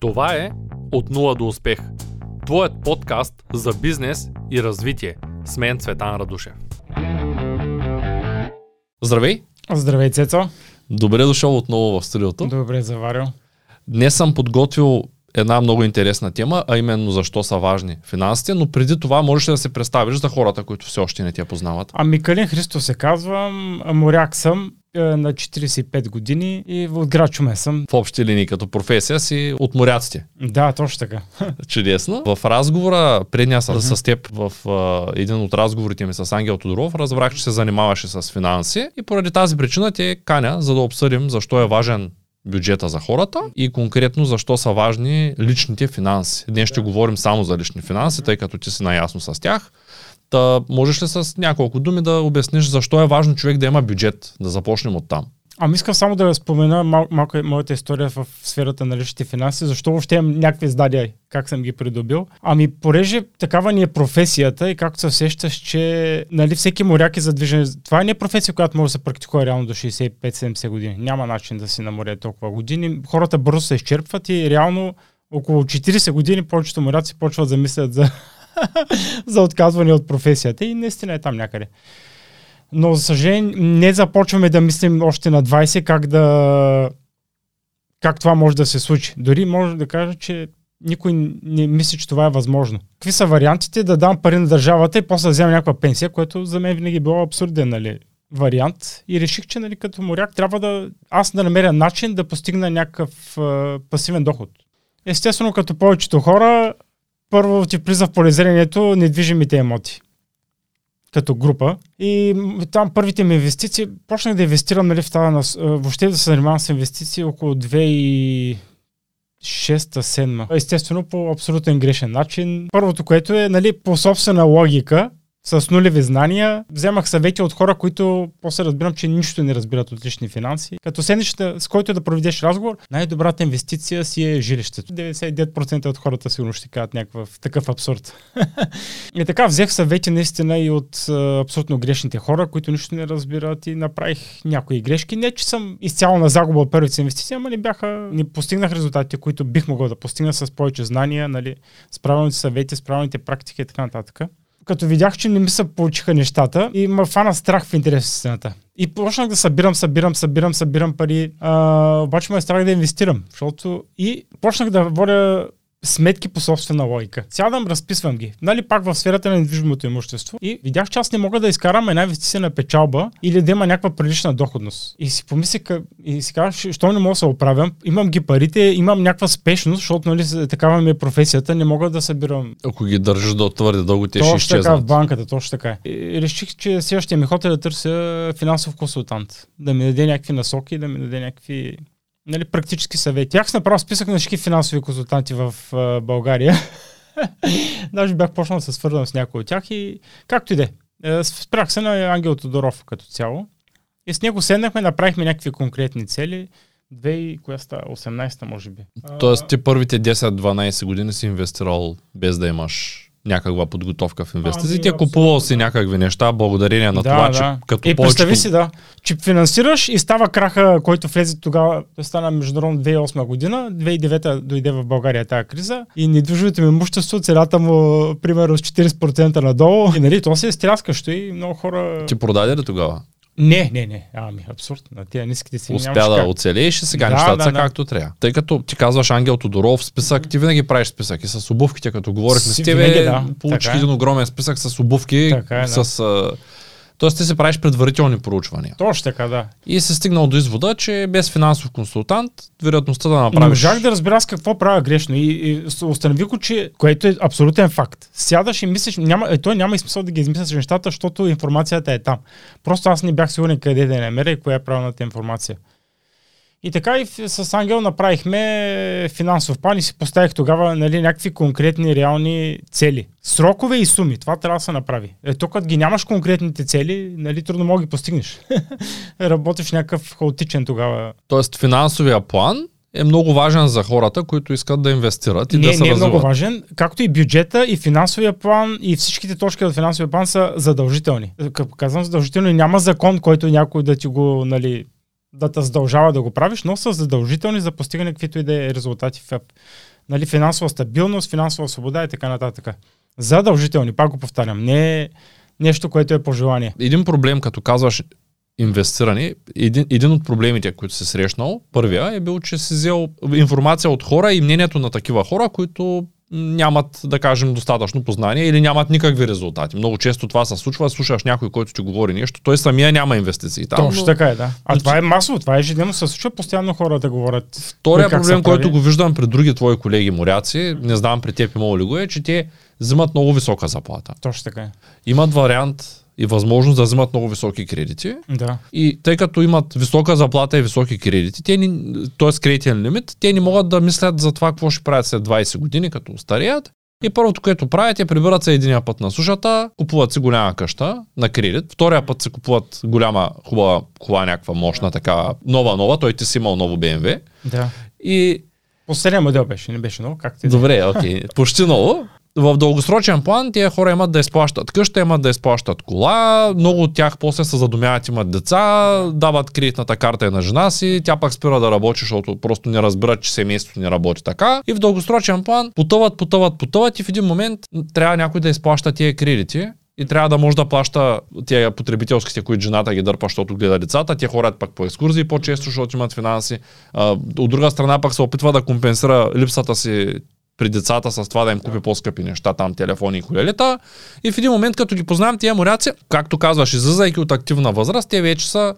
Това е От нула до успех. Твоят подкаст за бизнес и развитие. С мен Цветан Радушев. Здравей! Здравей, Цецо. Добре дошъл отново в студиото. Добре заварил. Днес съм подготвил една много интересна тема, а именно защо са важни финансите, но преди това можеш да се представиш за хората, които все още не те познават? Ами Калин Христо се казвам, моряк съм на 45 години и от град Чуме съм. В общи линии като професия си от моряците. Да, точно така. Чудесно. В разговора, предния с, с теб, в а, един от разговорите ми с Ангел Тодоров, разбрах, че се занимаваше с финанси и поради тази причина те каня, за да обсъдим защо е важен бюджета за хората и конкретно защо са важни личните финанси. Днес ще говорим само за лични финанси, тъй като ти си наясно с тях. Та, можеш ли с няколко думи да обясниш защо е важно човек да има бюджет? Да започнем от там. Ами искам само да спомена мал- малко моята история в сферата на личните финанси, защо въобще имам някакви издадия, как съм ги придобил. Ами, понеже такава ни е професията и както се сещаш, че нали, всеки моряк е задвижен. Това не е професия, която може да се практикува реално до 65-70 години. Няма начин да си на море толкова години. Хората бързо се изчерпват и реално около 40 години повечето моряци почват да мислят за, за отказване от професията и наистина е там някъде. Но, за съжаление, не започваме да мислим още на 20 как да как това може да се случи. Дори може да кажа, че никой не мисли, че това е възможно. Какви са вариантите да дам пари на държавата и после да взема някаква пенсия, което за мен винаги е било абсурден нали, вариант. И реших, че нали, като моряк трябва да аз да намеря начин да постигна някакъв а, пасивен доход. Естествено, като повечето хора, първо ти влиза в полезрението недвижимите емоти като група. И там първите ми инвестиции, почнах да инвестирам нали, в тази, въобще да се занимавам с инвестиции около 2006-2007. Естествено по абсолютен грешен начин. Първото, което е нали, по собствена логика, с нулеви знания. Вземах съвети от хора, които после разбирам, че нищо не разбират от лични финанси. Като седнеш с който да проведеш разговор, най-добрата инвестиция си е жилището. 99% от хората сигурно ще кажат някакъв такъв абсурд. и така взех съвети наистина и от абсолютно грешните хора, които нищо не разбират и направих някои грешки. Не, че съм изцяло на загуба от първите инвестиции, ама не бяха, не постигнах резултатите, които бих могъл да постигна с повече знания, нали, с правилните съвети, с правилните практики и така нататък като видях, че не ми се получиха нещата и ме фана страх в интерес на истината. И почнах да събирам, събирам, събирам, събирам пари, а, обаче ме е страх да инвестирам, защото и почнах да водя сметки по собствена логика. Сядам, разписвам ги. Нали, пак в сферата на недвижимото имущество. И видях, че аз не мога да изкарам една инвестиция печалба или да има някаква прилична доходност. И си помислих, и си казах, що не мога да се оправям. Имам ги парите, имам някаква спешност, защото нали, такава ми е професията, не мога да събирам. Ако ги държиш до твърде дълго, те ще изчезнат. така в банката, точно така. И реших, че следващия ми ход е да търся финансов консултант. Да ми даде някакви насоки, да ми даде някакви нали, практически съвети. Аз направо списък на всички финансови консултанти в uh, България. Даже бях почнал да се свързвам с някой от тях и както и де. Е, спрях се на Ангел Тодоров като цяло. И с него седнахме, направихме някакви конкретни цели. 2018 може би. Тоест ти първите 10-12 години си инвестирал без да имаш някаква подготовка в инвестициите, ами, купувал си някакви неща, благодарение на да, това, да. че като и повечето... представи си, да, че финансираш и става краха, който влезе тогава, стана международно 2008 година, 2009 дойде в България тази криза и недвижимото ми имущество, цената му, примерно, с 40% надолу. И нали, то се е стряскащо и много хора... Ти продаде ли тогава? Не, не, не. Ами, абсурд. На тия ниските си Успя да как. оцелееш и сега Да, нещата да, са да. както трябва. Тъй като ти казваш Ангел Тодоров списък, ти винаги правиш списък и с обувките, като говорихме с Си- тебе, винаги, да. получих Така е. един огромен списък с обувки, Така е, да. с... а, Тоест ти се правиш предварителни проучвания. Точно така, да. И се стигнал до извода, че без финансов консултант, вероятността да Не направиш... можах да разбера с какво правя грешно и, и установих че, което е абсолютен факт. Сядаш и мислиш, няма, е, той няма и смисъл да ги измисляш нещата, защото информацията е там. Просто аз не бях сигурен къде да я намеря и коя е правилната информация. И така и с Ангел направихме финансов план и си поставих тогава нали, някакви конкретни реални цели. Срокове и суми. Това трябва да се направи. Ето, като ги нямаш конкретните цели, нали, трудно мога ги постигнеш. Работиш някакъв хаотичен тогава Тоест финансовия план е много важен за хората, които искат да инвестират и не, да се не е много важен. Както и бюджета, и финансовия план, и всичките точки от финансовия план са задължителни. Казвам задължителни, няма закон, който някой да ти го, нали, да те задължава да го правиш, но са задължителни за постигане каквито и да е резултати в нали, финансова стабилност, финансова свобода и така нататък. Задължителни, пак го повтарям. Не е нещо, което е пожелание. Един проблем, като казваш инвестиране, един, един от проблемите, които се срещнал, първия е бил, че си взел информация от хора и мнението на такива хора, които нямат, да кажем, достатъчно познание или нямат никакви резултати. Много често това се случва, слушаш някой, който ти говори нещо, той самия няма инвестиции. Там, Точно но... така е, да. А но... това е масово, това е ежедневно се случва, постоянно хората говорят. Втория проблем, който го виждам при други твои колеги моряци, не знам при теб има ли го е, че те взимат много висока заплата. Точно така е. Имат вариант и възможност да вземат много високи кредити. Да. И тъй като имат висока заплата и високи кредити, те ни, т.е. кредитен лимит, те не могат да мислят за това какво ще правят след 20 години, като старият. И първото, което правят, е прибират се единия път на сушата, купуват си голяма къща на кредит, втория път си купуват голяма, хубава кола, някаква мощна, така нова-нова, той ти си имал ново BMW. Да. И Последния модел беше, не беше ново, как ти? Добре, окей. Okay. Почти ново в дългосрочен план тия хора имат да изплащат къща, имат да изплащат кола, много от тях после се задумяват, имат деца, дават кредитната карта и на жена си, тя пак спира да работи, защото просто не разбират, че семейството не работи така. И в дългосрочен план потъват, потъват, потъват и в един момент трябва някой да изплаща тия кредити и трябва да може да плаща тия потребителските, които жената ги дърпа, защото гледа децата. Тя хората пък по екскурзии по-често, защото имат финанси. от друга страна пък се опитва да компенсира липсата си при децата с това да им купи по-скъпи неща, там телефони и колелета. И в един момент, като ги познавам тия моряци, както казваш, излизайки от активна възраст, те вече са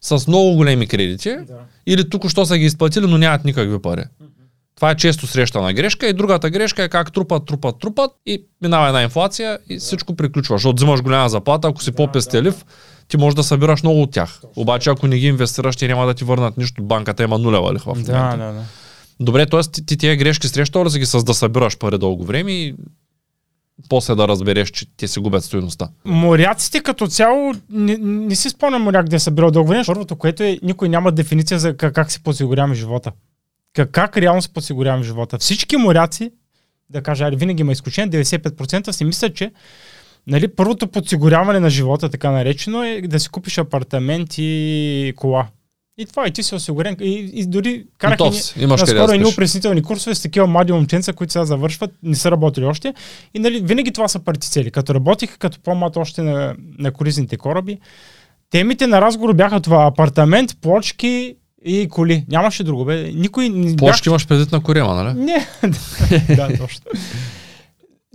с много големи кредити да. или тук що са ги изплатили, но нямат никакви пари. Това е често срещана грешка и другата грешка е как трупат, трупат, трупат и минава една инфлация и да. всичко приключва. Защото взимаш голяма заплата, ако си да, по-пестелив, да. ти можеш да събираш много от тях. Точно. Обаче ако не ги инвестираш, те няма да ти върнат нищо. Банката има нулева лихва в момента. Да, да, да. Добре, т.е. ти, ти тия грешки срещал ли си ги с да събираш пари дълго време и после да разбереш, че те си губят стоеността. Моряците като цяло, не, не си спомням моряк да е събирал дълго време. Първото, което е, никой няма дефиниция за как, как си подсигуряваме живота. Как, как реално си подсигуряваме живота. Всички моряци, да кажа, винаги има изключение, 95% си мислят, че нали, първото подсигуряване на живота, така наречено, е да си купиш апартамент и кола. И това и ти си осигурен. И, и дори карах и, имаш наскоро едни опреснителни курсове с такива млади момченца, които сега завършват, не са работили още. И нали, винаги това са парти цели. Като работих като по-млад още на, на коризните кораби, темите на разговор бяха това апартамент, плочки и коли. Нямаше друго. Бе. Никой не Плочки бях... имаш предвид на корема, нали? Не, да, точно.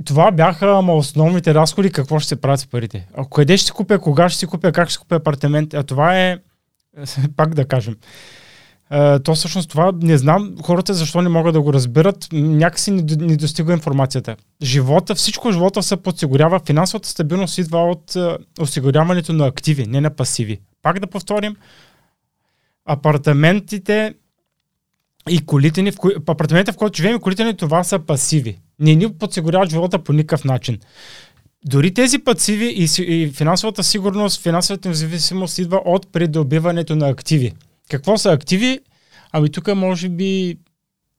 Това бяха ама основните разходи, какво ще се правят с парите. А къде ще си купя, кога ще си купя, как ще си купя апартамент. А това е пак да кажем. То всъщност това не знам хората защо не могат да го разберат. Някакси не, не достига информацията. Живота, всичко живота се подсигурява. Финансовата стабилност идва от осигуряването на активи, не на пасиви. Пак да повторим. Апартаментите и колите ни, в апартаментите, в които живеем и колите ни, това са пасиви. Не ни подсигуряват живота по никакъв начин. Дори тези пасиви и, и финансовата сигурност, финансовата независимост идва от придобиването на активи. Какво са активи? Ами тук може би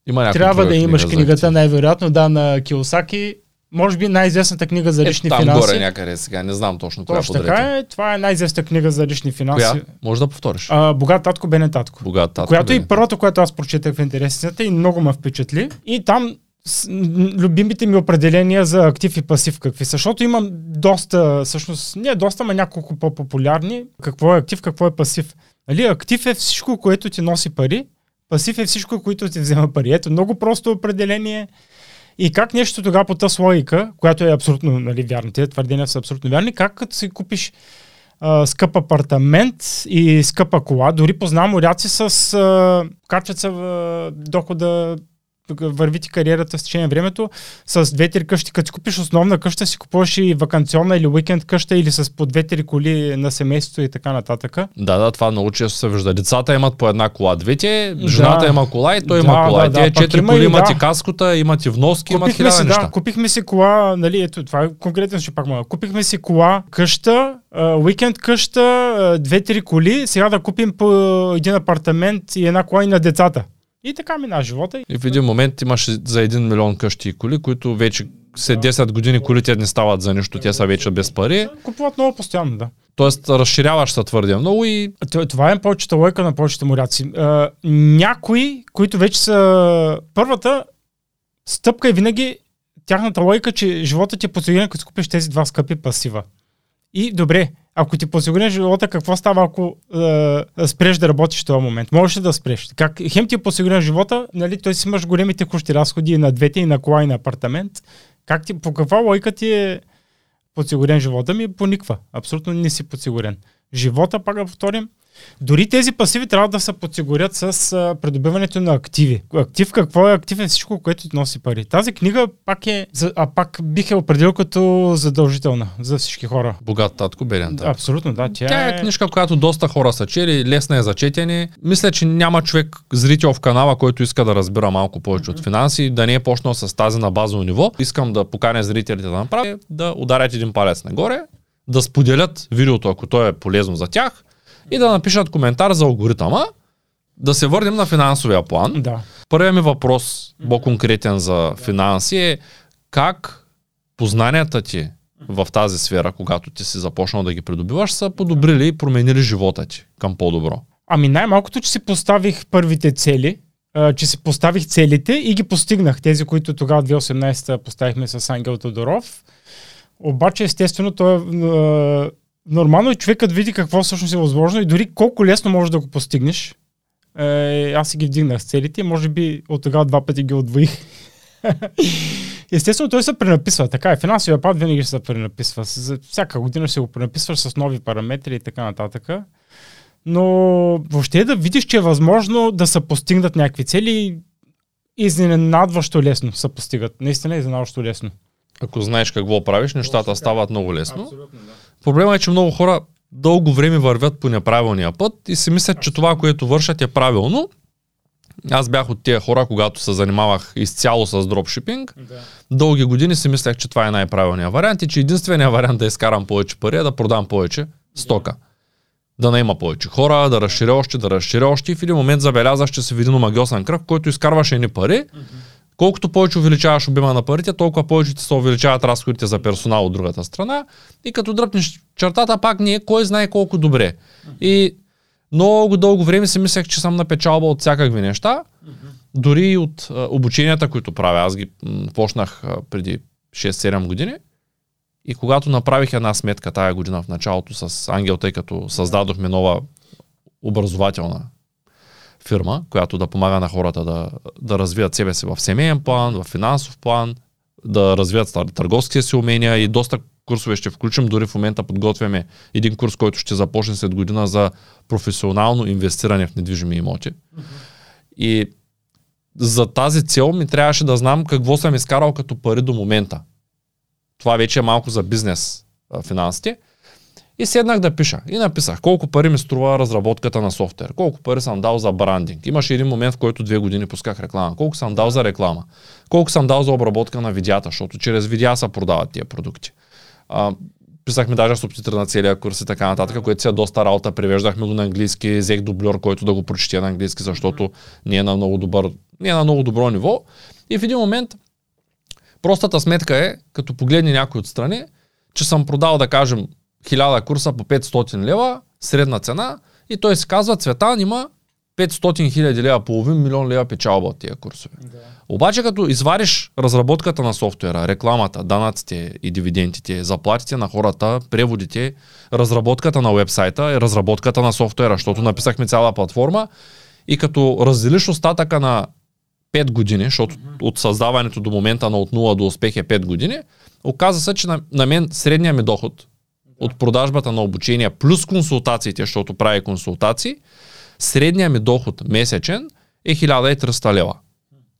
Има трябва да имаш книга книгата, най-вероятно, да, на Киосаки. Може би най-известната книга за лични е, там финанси. горе някъде сега, не знам точно това. Точно така е, това е най-известната книга за лични финанси. Коя? Може да повториш. А, Богат татко, бене татко. Богат татко. Която бене. и първото, което аз прочетах в интересите и много ме впечатли. И там любимите ми определения за актив и пасив какви са, защото имам доста, всъщност, не доста, ма няколко по-популярни. Какво е актив, какво е пасив. Нали, актив е всичко, което ти носи пари, пасив е всичко, което ти взема пари. Ето, много просто определение. И как нещо тогава по тази логика, която е абсолютно нали, вярна, тези твърдения са абсолютно вярни, как като си купиш а, скъп апартамент и скъпа кола, дори познавам моряци с а, качват дохода върви ти кариерата с течение времето, с две-три къщи, като си купиш основна къща, си купуваш и вакансионна или уикенд къща или с по две-три коли на семейството и така нататък. Да, да, това много често се вижда. Децата имат по една кола, двете, жената да. има кола и той да, има кола. Да, Те да, четири има коли имат да. и каскота, имат и вноски, купихме имат хиляда си, неща. Да, купихме си кола, нали, ето, това е конкретно ще пак мога. Купихме си кола, къща, уикенд къща, две-три коли, сега да купим по един апартамент и една кола и на децата. И така мина живота. И в един момент имаш за един милион къщи и коли, които вече след 10 години колите не стават за нищо, те са вече без пари. Купуват много постоянно, да. Тоест, разширяваш се твърде много и Това е повечето лойка на повечето моряци. Някои, които вече са първата стъпка е винаги тяхната лойка, че живота ти е подсигурен, като купиш тези два скъпи пасива. И добре, ако ти подсигурен живота, какво става, ако е, спреш да работиш в този момент? Можеш ли да спреш? Как, хем ти е подсигурен живота, нали, той си имаш големи текущи разходи и на двете, и на кола, и на апартамент. Как ти, по каква лойка ти е подсигурен живота ми? По никаква. Абсолютно не си подсигурен. Живота, пак да повторим, дори тези пасиви трябва да се подсигурят с а, придобиването на активи. Актив какво е? Актив е всичко, което носи пари. Тази книга пак е, а пак бих е определил като задължителна за всички хора. богат татко, беден татко. Абсолютно, да. Тя, Тя е книжка, която доста хора са чели, лесна е за четене. Мисля, че няма човек, зрител в канала, който иска да разбира малко повече от финанси, да не е почнал с тази на базово ниво. Искам да поканя зрителите да направят, да ударят един палец нагоре, да споделят видеото, ако то е полезно за тях и да напишат коментар за алгоритъма. Да се върнем на финансовия план. Да. Първият ми въпрос, по-конкретен за финанси е как познанията ти в тази сфера, когато ти си започнал да ги придобиваш, са подобрили и променили живота ти към по-добро. Ами най-малкото, че си поставих първите цели, че си поставих целите и ги постигнах. Тези, които тогава 2018 поставихме с Ангел Тодоров. Обаче, естествено, то е, нормално е човекът види какво всъщност е възможно и дори колко лесно можеш да го постигнеш. Е, аз си ги вдигнах с целите и може би от тогава два пъти ги отвоих. Естествено, той се пренаписва. Така е. Финансовия пад винаги ще се пренаписва. За всяка година ще го пренаписваш с нови параметри и така нататък. Но въобще да видиш, че е възможно да се постигнат някакви цели, изненадващо лесно се постигат. Наистина изненадващо лесно. Ако знаеш какво правиш, нещата стават много лесно. Абсолютно, да. Проблема е, че много хора дълго време вървят по неправилния път и си мислят, че това, което вършат е правилно. Аз бях от тия хора, когато се занимавах изцяло с дропшипинг. Да. дълги години си мислех, че това е най-правилният вариант и че единственият вариант да изкарам повече пари е да продам повече стока. Да не има повече хора, да разширя още, да разширя още и в един момент забелязах, че се в един омагиосен кръг, който изкарваше едни пари. Колкото повече увеличаваш обема на парите, толкова повече се увеличават разходите за персонал от другата страна. И като дръпнеш чертата, пак не е кой знае колко добре. И много дълго време си мислех, че съм на печалба от всякакви неща. Дори и от а, обученията, които правя. Аз ги м, почнах а, преди 6-7 години. И когато направих една сметка тая година в началото с Ангел, тъй като създадохме нова образователна фирма, която да помага на хората да, да развият себе си в семейен план, в финансов план, да развият търговските си умения и доста курсове ще включим. Дори в момента подготвяме един курс, който ще започне след година за професионално инвестиране в недвижими имоти. И за тази цел ми трябваше да знам какво съм изкарал като пари до момента. Това вече е малко за бизнес финансите. И седнах да пиша. И написах колко пари ми струва разработката на софтуер, колко пари съм дал за брандинг. Имаше един момент, в който две години пусках реклама. Колко съм дал за реклама. Колко съм дал за обработка на видеята, защото чрез видеа се продават тия продукти. А, писахме даже субтитър на целия курс и така нататък, което си е доста работа. Превеждахме го на английски, взех дублер, който да го прочете на английски, защото не е на много, добър, не е на много добро ниво. И в един момент простата сметка е, като погледне някой отстрани, че съм продал, да кажем, 1000 курса по 500 лева, средна цена, и той си казва, Цветан има 500 хиляди лева, половин милион лева печалба от тия курсове. Да. Обаче като извадиш разработката на софтуера, рекламата, данъците и дивидендите, заплатите на хората, преводите, разработката на вебсайта и разработката на софтуера, защото написахме цяла платформа и като разделиш остатъка на 5 години, защото от създаването до момента на от 0 до успех е 5 години, оказа се, че на, на мен средният ми доход от продажбата на обучение плюс консултациите, защото прави консултации, средният ми доход месечен е 1300 лева.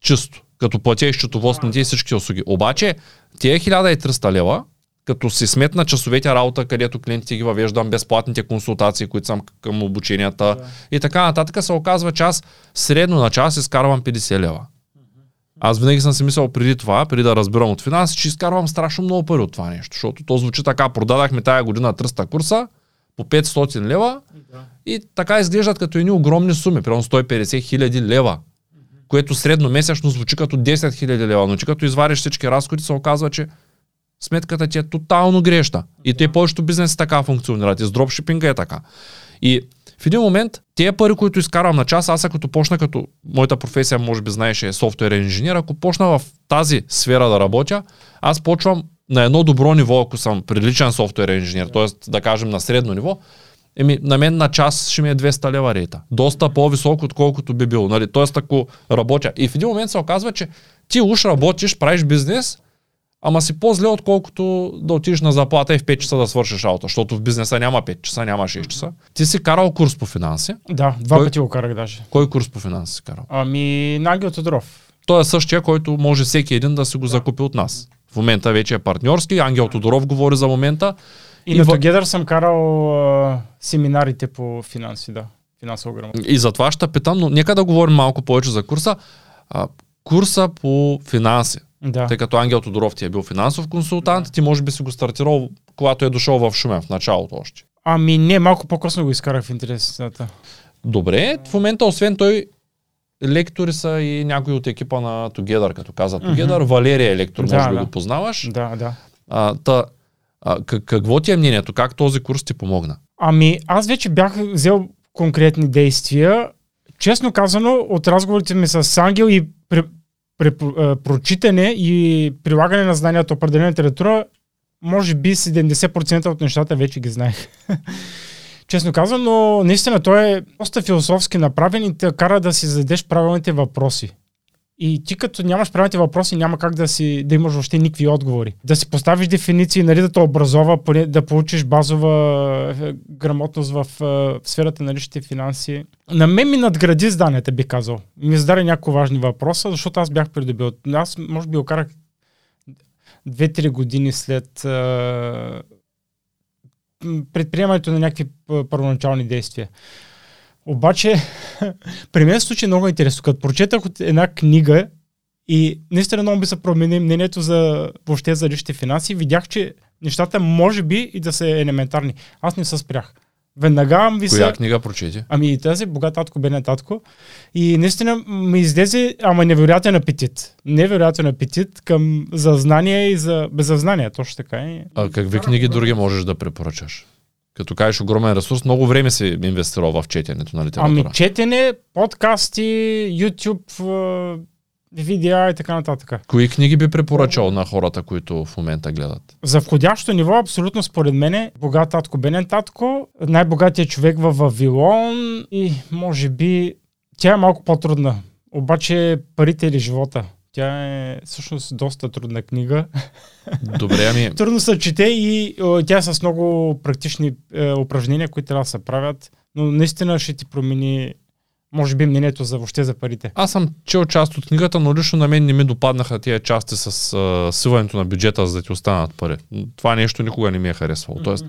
Чисто. Като платя и счетоводните и всички услуги. Обаче, тия 1300 лева, като си сметна часовете работа, където клиентите ги въвеждам, безплатните консултации, които съм към обученията Да. и така нататък, се оказва, че аз средно на час изкарвам 50 лева. Аз винаги съм си мислил преди това, преди да разбирам от финанси, че изкарвам страшно много пари от това нещо, защото то звучи така, продадахме тая година 300 курса по 500 лева Да. и така изглеждат като едни огромни суми, примерно 150 хиляди лева, което средно месечно звучи като 10 000 лева, но ти като извариш всички разходи, се оказва, че сметката ти е тотално грешна. И те повечето бизнеси така функционират. И с дропшипинга е така. И в един момент, тези пари, които изкарвам на час, аз като почна като моята професия, може би знаеш, е софтуер инженер, ако почна в тази сфера да работя, аз почвам на едно добро ниво, ако съм приличен софтуер инженер, т.е. да кажем на средно ниво, Еми, на мен на час ще ми е 200 лева рейта. Доста по-високо, отколкото би било. Нали? Тоест, ако работя. И в един момент се оказва, че ти уж работиш, правиш бизнес, ама си по-зле, отколкото да отидеш на заплата и в 5 часа да свършиш работа, защото в бизнеса няма 5 часа, няма 6 часа. Ти си карал курс по финанси. Да, два Кой- пъти го карах даже. Кой курс по финанси си карал? Ами, Нагел Тодоров. Той е същия, който може всеки един да си го закупи от нас. В момента вече е партньорски. Ангел Тодоров говори за момента. И, И на в- Together съм карал а, семинарите по финанси, да. Финансова грамота. И затова ще питам, но нека да говорим малко повече за курса. А, курса по финанси. Да. Тъй като Ангел Тодоров ти е бил финансов консултант, ти може би си го стартирал, когато е дошъл в Шумен, в началото още. Ами не, малко по-късно го изкарах в интересната. Добре, в момента освен той, лектори са и някои от екипа на Together, като каза Together. Валерия е лектор, Да, може би да. го познаваш. Да, да. А, та, а, как- какво ти е мнението? Как този курс ти помогна? Ами, аз вече бях взел конкретни действия. Честно казано, от разговорите ми с Ангел и при, а, прочитане и прилагане на знанията, определена литература, може би 70% от нещата вече ги знаех. Честно казано, но наистина той е доста философски направен и те кара да си зададеш правилните въпроси. И ти като нямаш правилните въпроси, няма как да, си, да имаш въобще никакви отговори. Да си поставиш дефиниции, нали, да те образова, поне да получиш базова е, грамотност в, е, в сферата на личните финанси. На мен ми надгради зданията, би казал. Ми зададе някои важни въпроса, защото аз бях придобил. Аз, може би, окарах 2-3 години след е, предприемането на някакви първоначални действия. Обаче, при мен се случи много интересно. Като прочетах от една книга и наистина много би се промени мнението за въобще за личните финанси, видях, че нещата може би и да са елементарни. Аз не се спрях. Веднага ми се... Коя книга прочети? Ами и тази, богат татко, беден татко. И наистина ми излезе, ама невероятен апетит. Невероятен апетит към за знание и за беззнание, точно така. И... А какви книги други можеш да препоръчаш? Като кажеш огромен ресурс, много време си инвестирал в четенето на литература. Ами четене, подкасти, YouTube, видеа и така нататък. Кои книги би препоръчал на хората, които в момента гледат? За входящо ниво, абсолютно според мен, богат татко, беден татко, най-богатият човек в Вавилон и може би тя е малко по-трудна. Обаче парите или живота. Тя е всъщност доста трудна книга. Добре, ами Трудно се чете и о, тя е с много практични е, упражнения, които трябва да се правят, но наистина ще ти промени, може би, мнението за въобще за парите. аз съм чел част от книгата, но лично на мен не ми допаднаха тия части с а, сиването на бюджета, за да ти останат пари. Това нещо никога не ми е харесвало. Тоест,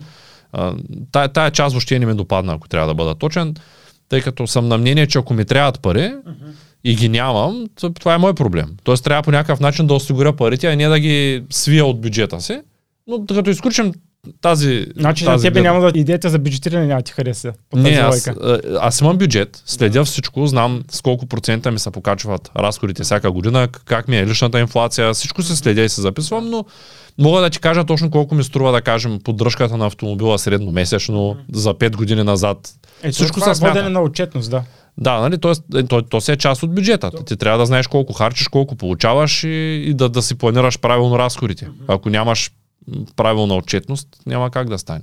а, тая, тая част въобще не ми допадна, ако трябва да бъда точен, тъй като съм на мнение, че ако ми трябват пари и ги нямам, това е мой проблем. Тоест трябва по някакъв начин да осигуря парите, а не да ги свия от бюджета си. Но като изключим тази. Значи на тази тебе гледна- няма да идеята за бюджетиране няма да ти хареса. По не, тази аз, логика. а, аз имам бюджет, следя всичко, знам с колко процента ми се покачват разходите всяка година, как ми е личната инфлация, всичко се следя и се записвам, но мога да ти кажа точно колко ми струва, да кажем, поддръжката на автомобила средномесечно за 5 години назад. Ето, всичко това е смята. на отчетност, да. Да, нали, то, е, то, то си е част от бюджета. Ти трябва да знаеш колко харчиш, колко получаваш и, и да, да си планираш правилно разходите. Ако нямаш правилна отчетност, няма как да стане.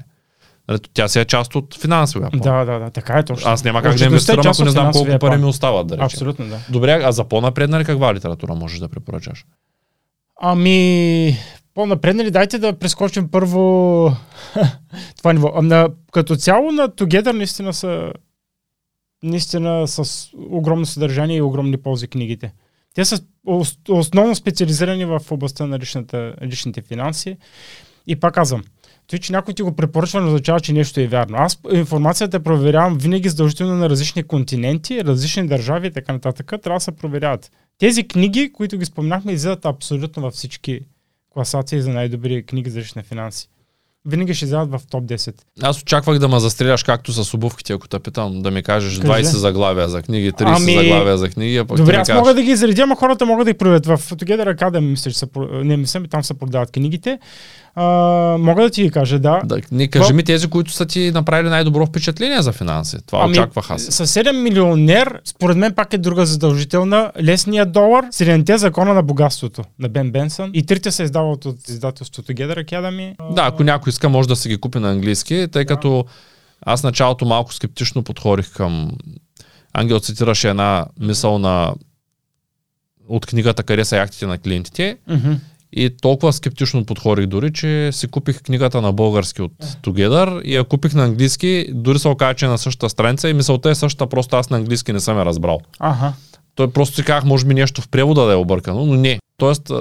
Нали, тя си е част от финансовия план. Да, да, да, така е точно. Аз няма как да Отчетността е инвестирам, част ако не знам колко пари ми остават, да речем. Абсолютно, да. Добре, а за по-напреднали каква литература можеш да препоръчаш? Ами, по-напреднали, дайте да прескочим първо това ниво. А на, като цяло на Together наистина са наистина с огромно съдържание и огромни ползи книгите. Те са ос- основно специализирани в областта на личната, личните финанси. И пак казвам, той, че някой ти го препоръчва, не означава, че нещо е вярно. Аз информацията проверявам винаги задължително на различни континенти, различни държави и така нататък. Трябва да се проверяват. Тези книги, които ги споменахме, излизат абсолютно във всички класации за най-добри книги за лични финанси. Винаги ще излязат в топ 10. Аз очаквах да ме застреляш както с обувките, ако те питам, да ми кажеш Кажи. 20 заглавия за книги, 30 Ами, заглавия за книги, а пък Добре, аз кажеш. мога да ги изредя, ама хората могат да ги проявят. В Together Academy, мисля, че са, не, мисля, там се продават книгите. А, мога да ти ги кажа, да. Да, не, кажи Това- ми тези, които са ти направили най-добро впечатление за финанси. Това очаквах аз. Със 7 милионер, според мен пак е друга задължителна. Лесният долар, Седемте закона на богатството на Бен Бенсън. И трите се издават от издателството Together Academy. Да, ако някой иска, може да си ги купи на английски, тъй като аз началото малко скептично подходих към... Ангел цитираше една мисъл на от книгата Къде са яхтите на клиентите Мгм. И толкова скептично подходих дори, че си купих книгата на български от Together и я купих на английски, дори се оказа, че е на същата страница и мисълта е същата, просто аз на английски не съм я разбрал. Ага. Той просто си казах, може би нещо в превода да е объркано, но не. Тоест,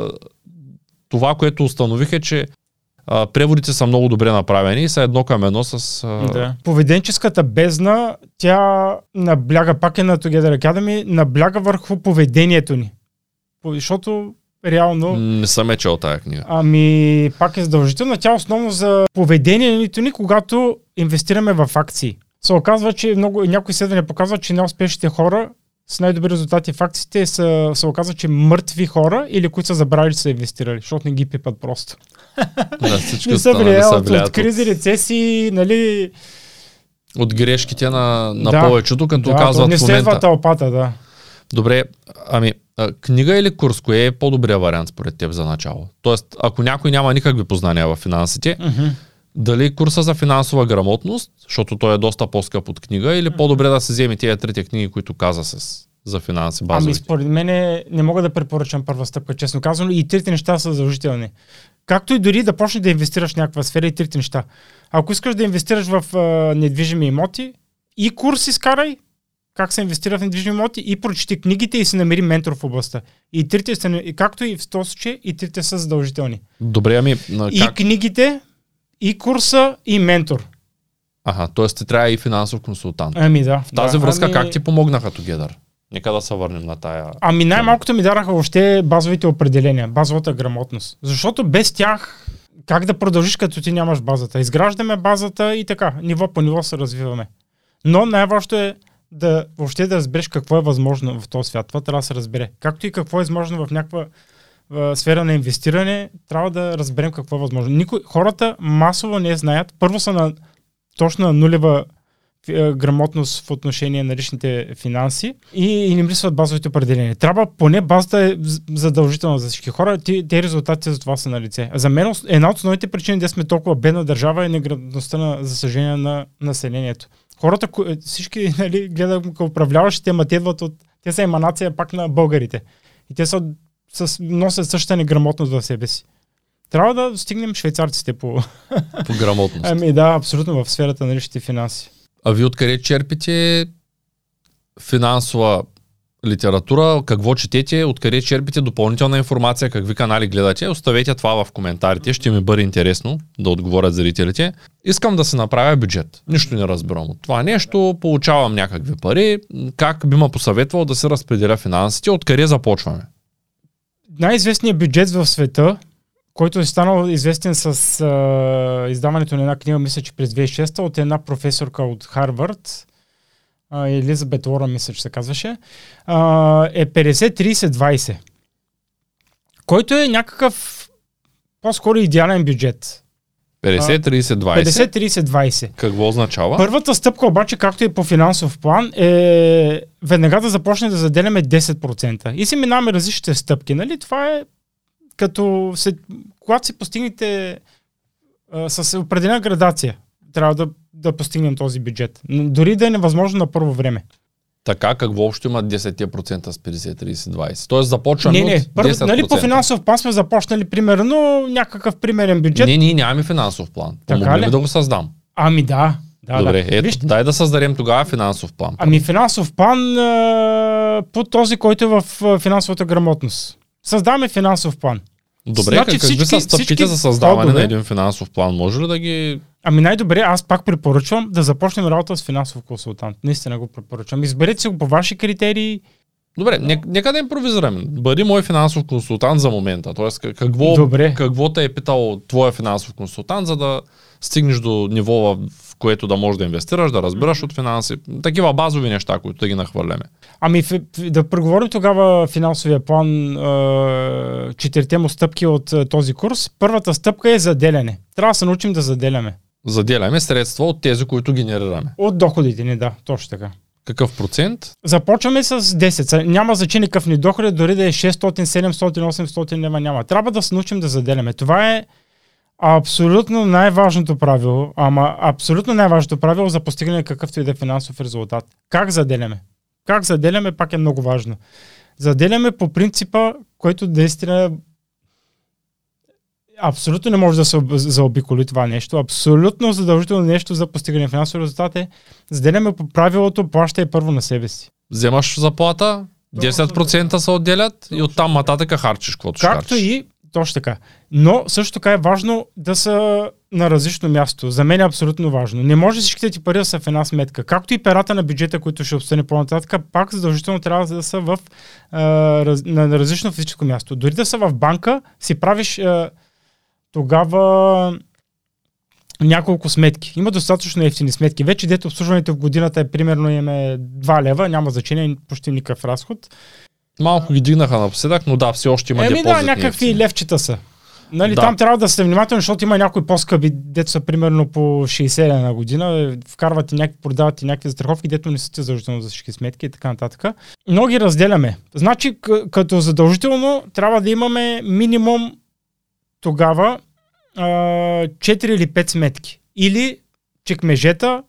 това, което установих е, че а, преводите са много добре направени и са едно към едно с... А, Да. Поведенческата бездна, тя набляга, пак е на Together Academy, набляга върху поведението ни. Защото реално, Не съм е чел тая книга. ами пак е задължителна. Тя е основно за поведението ни, когато инвестираме в акции. Се оказва, че много, някои изследвания показват, че неуспешните хора с най-добри резултати в акциите са, се оказва, че мъртви хора или които са забравили, че са инвестирали, защото не ги пипат просто. Да, Не са влияят са от, от кризи, рецесии, нали, от, грешките на, на Да. повечето, като да, казват не в следва момента. тълпата, да. Добре, ами, книга или курс, кое е по-добрия вариант според теб за начало? Тоест, ако някой няма никакви познания в финансите, дали курса за финансова грамотност, защото той е доста по-скъп от книга, или по-добре да се вземе тези трите книги, които каза с, за финанси Ами базови? според мен не мога да препоръчам първа стъпка, честно казано. И трите неща са задължителни. Както и дори да почнеш да инвестираш в някаква сфера и трите неща. Ако искаш да инвестираш в а, недвижими имоти, и курс изкарай, как се инвестира в недвижими имоти, и прочети книгите и си намери ментор в областта. И трите са, и както и в този случай, и трите са задължителни. Добре, ами, на И как? книгите, и курса, и ментор. Аха, т.е. ти трябва и финансов консултант. Ами да. В тази да. връзка ами... как ти помогнаха Together? Нека да се върнем на тая. Ами най-малкото ми дараха въобще базовите определения, базовата грамотност. Защото без тях как да продължиш като ти нямаш базата? Изграждаме базата и така, ниво по ниво се развиваме. Но най-важното е да въобще да разбереш какво е възможно в този свят. Това трябва да се разбере. Както и какво е възможно в някаква сфера на инвестиране, трябва да разберем какво е възможно. Никой, хората масово не знаят. Първо са на точно на нулева грамотност в отношение на личните финанси и, и не мислят базовите определения. Трябва поне базата е задължителна за всички хора. Ти, те резултатите за това са на лице. За мен една от основните причини да сме толкова бедна държава е неграмотността на, за съжаление, на населението. Хората, е, всички нали, гледам като управляващите, ма те идват от... Те са еманация пак на българите. И те са, с, носят същата неграмотност в себе си. Трябва да стигнем швейцарците по... По грамотност. Ами да, абсолютно в сферата на личните финанси. А вие откъде черпите финансова литература, какво четете, откъде черпите допълнителна информация, какви канали гледате, оставете това в коментарите, ще ми бъде интересно да отговорят зрителите. Искам да се направя бюджет. Нищо не разбирам от това нещо, получавам някакви пари, как би ме посъветвал да се разпределя финансите, откъде започваме? най-известният бюджет в света, който е станал известен с а, издаването на една книга, мисля, че през 2006 от една професорка от Харвард, Елизабет Уорън, мисля, че се казваше, а, е 50-30-20, който е някакъв по-скоро идеален бюджет. 50-30-20. 50-30-20. Какво означава? Първата стъпка обаче, както и по финансов план, е веднага да започне да заделяме 10%. И си минаваме различните стъпки. Нали? Това е като се, когато си постигнете а, с определена градация, трябва да, да постигнем този бюджет. Дори да е невъзможно на първо време. Така, какво общо има 10% с 50-30-20? Тоест започваме не, не. от Първо, 10%. нали, по финансов план сме започнали примерно някакъв примерен бюджет. Не, ние нямаме финансов план. Така Помогни ли? да го създам. Ами да. да Добре, да. ето, Виж, дай да създадем тогава финансов план. Ами финансов план а, по този, който е в финансовата грамотност. Създаваме финансов план. Добре, значи какви всички- са стъпките всички за създаване кодове- на един финансов план? Може ли да ги... Ами най-добре, аз пак препоръчвам да започнем работа с финансов консултант. Наистина го препоръчвам. Изберете си го по ваши критерии. Добре, нека, нека да импровизираме. Бъди мой финансов консултант за момента. Тоест, как- какво, Добре. какво те е питал твоя финансов консултант, за да стигнеш до ниво, в което да можеш да инвестираш, да разбираш от финанси. Такива базови неща, които да ги нахвърляме. Ами да преговорим тогава финансовия план, четирите му стъпки от този курс. Първата стъпка е заделяне. Трябва да се научим да заделяме. Заделяме средства от тези, които генерираме. От доходите ни, да, точно така. Какъв процент? Започваме с 10. Няма значение какъв ни доход, дори да е 600, 700, 800 лева няма. Трябва да се научим да заделяме. Това е абсолютно най-важното правило, ама абсолютно най-важното правило за постигане какъвто и да е финансов резултат. Как заделяме? Как заделяме пак е много важно. Заделяме по принципа, който наистина абсолютно не може да се заобиколи това нещо. Абсолютно задължително нещо за постигане на финансови резултат е заделяме по правилото плащай първо на себе си. Вземаш заплата, 10% се отделят и оттам нататък харчиш каквото Както ще и точно така. Но също така е важно да са на различно място. За мен е абсолютно важно. Не може всичките ти пари да са в една сметка. Както и перата на бюджета, които ще обстане по-нататък, пак задължително трябва да са в, а, раз, на различно физическо място. Дори да са в банка, си правиш а, тогава няколко сметки. Има достатъчно ефтини сметки. Вече дето обслужването в годината е примерно имаме 2 лева, няма значение, почти никакъв разход. Малко ги дигнаха напоследък, но да, все още има Еми да, някакви ефтини. левчета са. Нали, Да. Там трябва да сте внимателни, защото има някои по-скъпи, дето са примерно по 60 лева на година, вкарват и някакви, продават и някакви застраховки, дето не са задължително за всички сметки и така нататък. Но ги разделяме. Значи, като задължително трябва да имаме минимум тогава а, 4 или 5 сметки. Или чекмежета,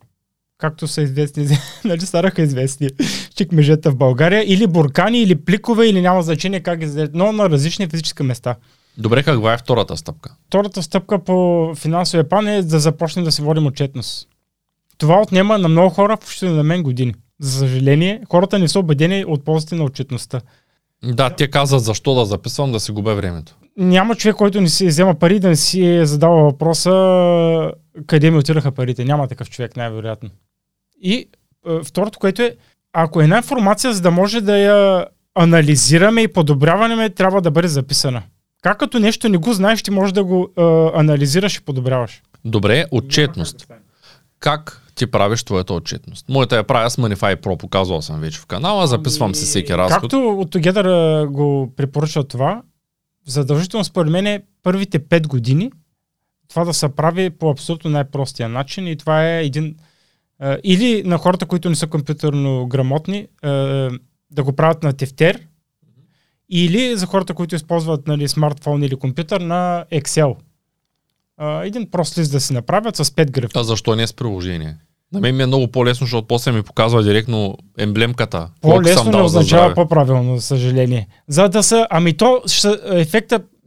както са известни, нали станаха известни чекмежета в България, или буркани, или пликове, или няма значение как ги но на различни физически места. Добре, каква е втората стъпка? Втората стъпка по финансовия план е да започнем да си водим отчетност. Това отнема на много хора, включително на мен години. За съжаление, хората не са убедени от ползите на отчетността. Да, те казват защо да записвам, да си губя времето. Няма човек, който не си взема пари, да не си е задава въпроса къде ми отидаха парите. Няма такъв човек, най-вероятно. И е, второто, което е, ако една информация, за да може да я анализираме и подобряваме, трябва да бъде записана. Как като нещо не го знаеш, ти можеш да го е, анализираш и подобряваш. Добре, отчетност. Как ти правиш твоята отчетност? Моята я правя с Manify Pro, показвал съм вече в канала, записвам си всеки разход. Както от Together а, го препоръчва това, задължително според мен е първите 5 години това да се прави по абсолютно най-простия начин и това е един а, или на хората, които не са компютърно грамотни, а, да го правят на тефтер, или за хората, които използват нали, смартфон или компютър на Excel. А, един прост лист да си направят с 5 графи. А защо не с приложение? На мен ми е много по-лесно, защото после ми показва директно емблемката. По-лесно не означава по-правилно, за съжаление. За да са, ами то, ще,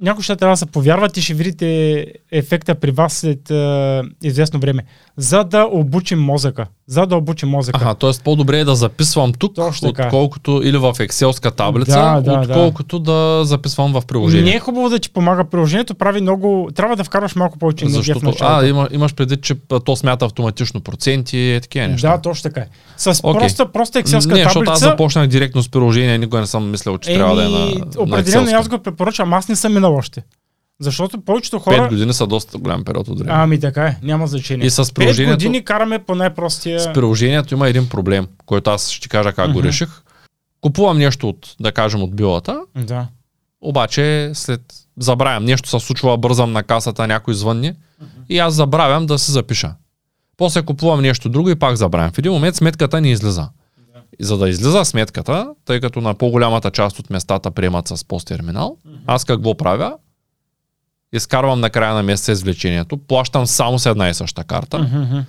някой ще трябва да се повярват и ще видите ефекта при вас след е, известно време. За да обучим мозъка. За да обучим мозъка. Аха, т.е. по-добре е да записвам тук, Точно отколкото или в екселска таблица, Да, да, отколкото да. записвам в приложение. Не е хубаво да ти помага приложението, прави много. Трябва да вкарваш малко повече енергия в началото. а, има, имаш предвид, че то смята автоматично проценти и такива неща. Да, точно така е. С Окей. проста, проста екселска не, защото аз таблица. започнах директно с приложение, никога не съм мислил, че трябва да е на, на определено екселска. аз го препоръчвам, аз не съм минал още. Защото повечето Пет хора... години са доста голям период от време. Ами така е, няма значение. И с Пет приложението- години караме по най-простия... С приложението има един проблем, който аз ще кажа как го Мгм. реших. Купувам нещо от, да кажем, от билата, Да. обаче след забравям, нещо се случва, бързам на касата, някой звънни и аз забравям да се запиша. После купувам нещо друго и пак забравям. В един момент сметката ни излиза. И за да излиза сметката, тъй като на по-голямата част от местата приемат с посттерминал, аз какво правя? Изкарвам на края на месеца извлечението, плащам само с една и съща карта Мгм.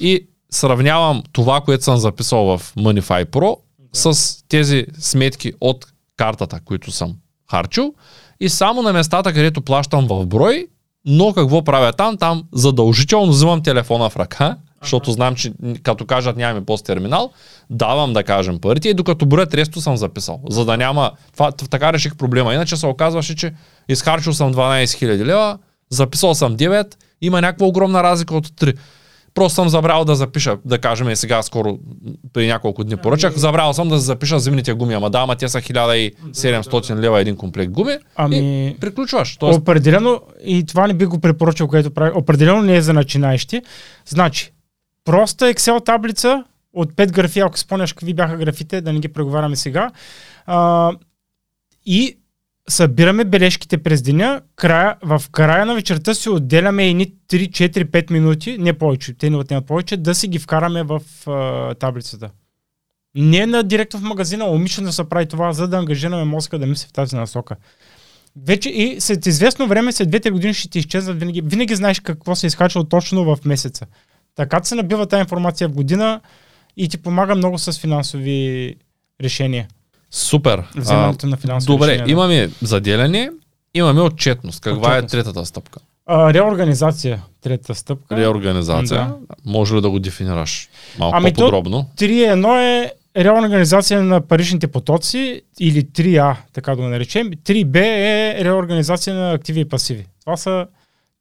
и сравнявам това, което съм записал в Monify Pro с тези сметки от картата, които съм харчил и само на местата, където плащам в брой, но какво правя там? Там задължително взимам телефона в ръка, защото знам, че като кажат нямаме посттерминал, давам да кажем парите и докато броят ресто съм записал, за да няма... Това, така реших проблема. Иначе се оказваше, че изхарчил съм 12 000 лева, записал съм 9, има някаква огромна разлика от 3. Просто съм забрал да запиша, да кажем и сега скоро при няколко дни поръчах, забрал съм да запиша зимните гуми, ама да, ама те са 1700 лева един комплект гуми Ами, и приключваш. Тоест, Определено, и това не би го препоръчал, което прави, определено не е за начинаещи. Значи, проста Excel таблица от 5 графи, ако спомняш какви бяха графите, да не ги преговаряме сега. А, и събираме бележките през деня, края, в края на вечерта си отделяме едни 3, 4, 5 минути, не повече, те не отнемат повече, да си ги вкараме в а, таблицата. Не на директно в магазина, умишлено да се прави това, за да ангажираме мозъка да мисли в тази насока. Вече и след известно време, след 2-3 години ще ти изчезват винаги. Винаги знаеш какво се е изхачало точно в месеца. Така се набива тази информация в година и ти помага много с финансови решения. супер. Вземането на финансови Добре, решения. да. имаме заделяне, имаме отчетност. Каква Отчетност. е третата стъпка? А, реорганизация, третата стъпка. Реорганизация. Да. Може ли да го дефинираш малко Ами по-подробно? 3.1 е реорганизация на паричните потоци или 3А, така да го наречем. 3B е реорганизация на активи и пасиви. Това са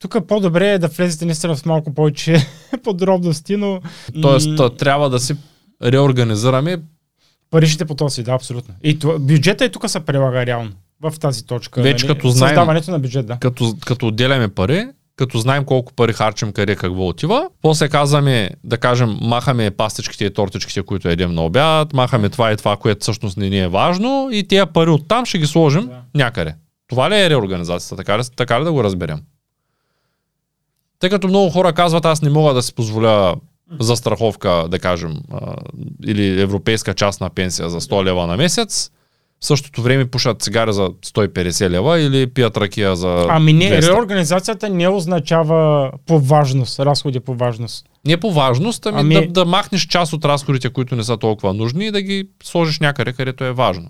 тук по-добре е да влезете наистина в малко повече подробности, но Тоест, м, трябва да си реорганизираме паричните потоци, да, абсолютно. И това, бюджета и тук се прилага реално в тази точка. Вече като знаем- Създаването на бюджет, да. като, като отделяме пари, като знаем колко пари харчим, къде какво отива, после казваме, да кажем, махаме пастичките и тортичките, които едем на обяд, махаме това и това, което всъщност не ни е важно и тези пари оттам ще ги сложим Да. някъде. Това ли е реорганизацията? Така ли, така ли да го разберем? Тъй като много хора казват, аз не мога да си позволя застраховка, да кажем, а, или европейска частна пенсия за 100 лева на месец, в същото време пушат цигари за 150 лева или пият ракия за Ами не, 200. реорганизацията не означава по важност, разходи по важност. Не по важност, ами, Ами- Да, да махнеш част от разходите, които не са толкова нужни и да ги сложиш някъде, където е важно.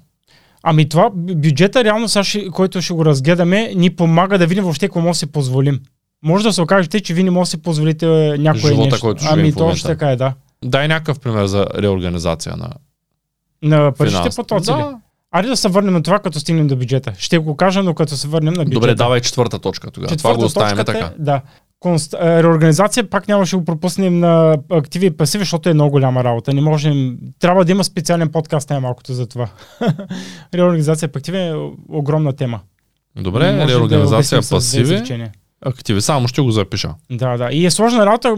Ами това бю- бюджета, реално сега, който ще го разгледаме, ни помага да видим въобще какво може да си позволим. Може да се окажете, че вие не може да си позволите е, някое Живота, нещо. който ами точно така е, да. Дай някакъв пример за реорганизация на На паричните потоци. ли? Да. Айде да се върнем на това, като стигнем до бюджета. Ще го кажа, но като се върнем на бюджета. Добре, давай четвърта точка тогава. Това го оставяме точката така. Е, да. Конст... е, Реорганизация пак нямаше го пропуснем на активи и пасиви, защото е много голяма работа. Не можем... Трябва да има специален подкаст най-малкото за това. Реорганизация по активи е огромна тема. Добре, да реорганизация две пасиви. Активи. Само ще го запиша. Да, да. И е сложна работа.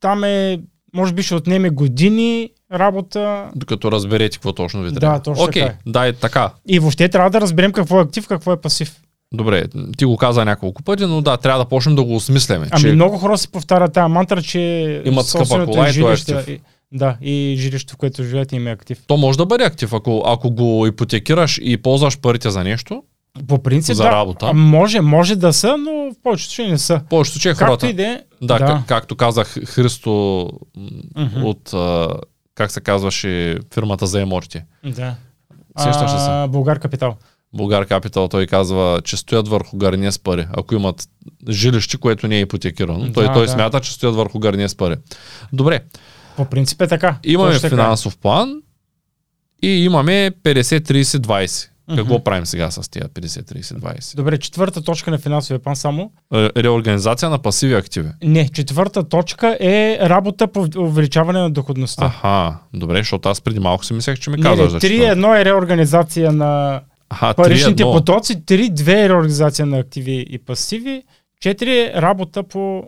Там е, може би ще отнеме години работа. Докато разберете какво точно ви Да, трябва. точно Окей, така е. дай така. И въобще трябва да разберем какво е актив, какво е пасив. Добре, ти го каза няколко пъти, но да, трябва да почнем да го осмисляме. Ами че много хора си повтарят тази мантра, че Имат скъпа кола и той е жилище, актив. и- Да, и жилището, в което живеят им е актив. То може да бъде актив, ако, ако го ипотекираш и ползваш парите за нещо. По принцип, За да, работа. Може, може да са, но в повечето случаи не са. В повечето случаи Както хората. и да. Да. Как, както казах Христо Мгм. от, а, как се казваше, фирмата за емотите. Да. Сещаш ли се? Българ Капитал. Българ Капитал, той казва, че стоят върху гарния с пари, ако имат жилище, което не е ипотекирано. Да, той той да. смята, че стоят върху гарния с пари. Добре, По принцип е така. имаме така е. финансов план и имаме 50-30-20. Какво Мгм. правим сега с тия 50-30-20? Добре, четвърта точка на финансовия план само. Ре- Реорганизация на пасиви активи. Не, четвърта точка е работа по увеличаване на доходността. Аха, добре, защото аз преди малко си мислех, че ми казваш не, за 3-1 е реорганизация на Аха, паричните 3-1. потоци, 3-2 е реорганизация на активи и пасиви, 4 е работа по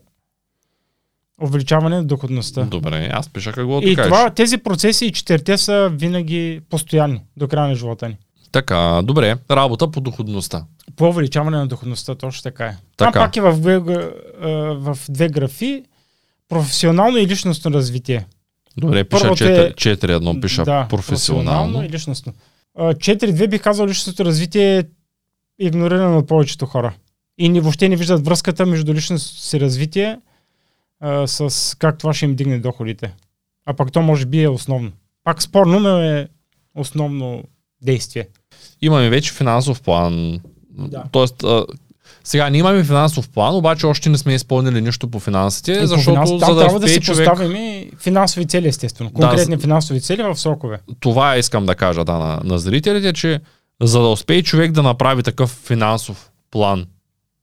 увеличаване на доходността. Добре, аз пиша какво И да това, кажеш. тези процеси и четирите са винаги постоянни до края на живота ни. Така, добре, работа по доходността. По увеличаване на доходността, точно така е. Там Така. пак е в, две- в две графи професионално и личностно развитие. Добре, пиша Първото 4, е- 4-1, пиша да, професионално. и личностно. А, 4-2 бих казал личностното развитие е игнорирано от повечето хора. И ни, въобще не виждат връзката между личностното си развитие а, с как това ще им дигне доходите. А пък то може би е основно. Пак спорно, но е основно действие. Имаме вече финансов план. Да. Тоест, а, сега ние имаме финансов план, обаче още не сме изпълнили нищо по финансите, И по защото финанс- за да трябва да си човек... поставим финансови цели, естествено. Да, Конкретни финансови цели в срокове. Това искам да кажа да, на, на зрителите, че за да успее човек да направи такъв финансов план,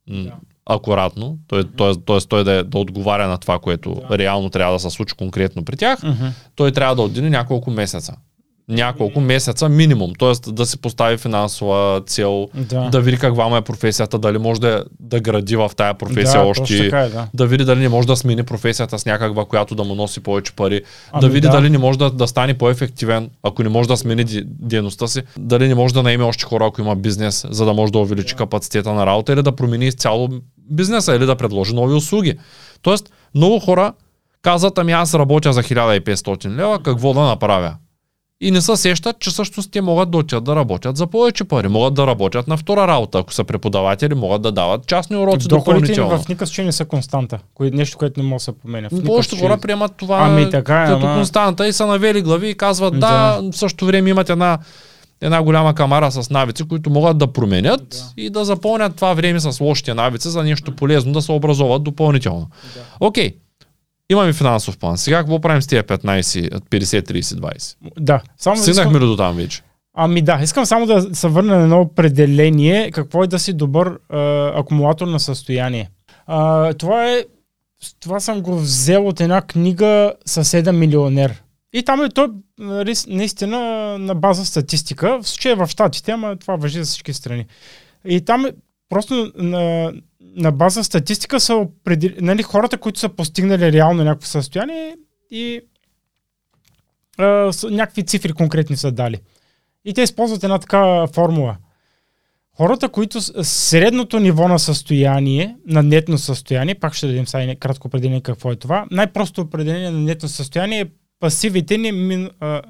Да. акуратно, т.е. т.е. т.е. той да, е, да отговаря на това, което Да. реално трябва да се случи конкретно при тях, той трябва да отдели няколко месеца. Няколко месеца минимум, т.е. да си постави финансова цел, Да. да види каква му е професията, дали може да, да гради в тая професия да, още, така е, да. да види дали не може да смени професията с някаква, която да му носи повече пари, Ами да види да. дали не може да, да стане по-ефективен, ако не може да смени дейността си, дали не може да наеме още хора, ако има бизнес, за да може да увеличи капацитета на работа или да промени изцяло бизнеса или да предложи нови услуги. Тоест, много хора казват, ами аз работя за 1500 лева, какво да направя? И не се сещат, че всъщност те могат да отидат да работят за повече пари. Могат да работят на втора работа. Ако са преподаватели, могат да дават частни уроци Доходите допълнително. в никакъв случай не са константа. Кое, нещо, което не може да се променя. В Повечето хора приемат това Ами така е, като ама- константа и са навели глави и казват да, в същото време имат една, една голяма камара с навици, които могат да променят Да. и да запълнят това време с лошите навици за нещо полезно, да се образоват допълнително. Окей, имаме финансов план. Сега какво правим с тия 15, 50, 30, 20? Да. Само Стигнахме искам, до там вече. ами да, искам само да се върна на едно определение. Какво е да си добър а, акумулатор на състояние. А, това е това съм го взел от една книга Съседа милионер. И там е той нали, наистина на база статистика. В случая е в Штатите, ама това въжи за всички страни. И там е просто на, на база статистика са определи, нали, хората, които са постигнали реално някакво състояние и а, с, някакви цифри конкретни са дали. И те използват една такава формула. Хората, които средното ниво на състояние, на нетно състояние, пак ще дадем сега кратко определение какво е това, най-просто определение на нетно състояние е пасивите ни, мин, а,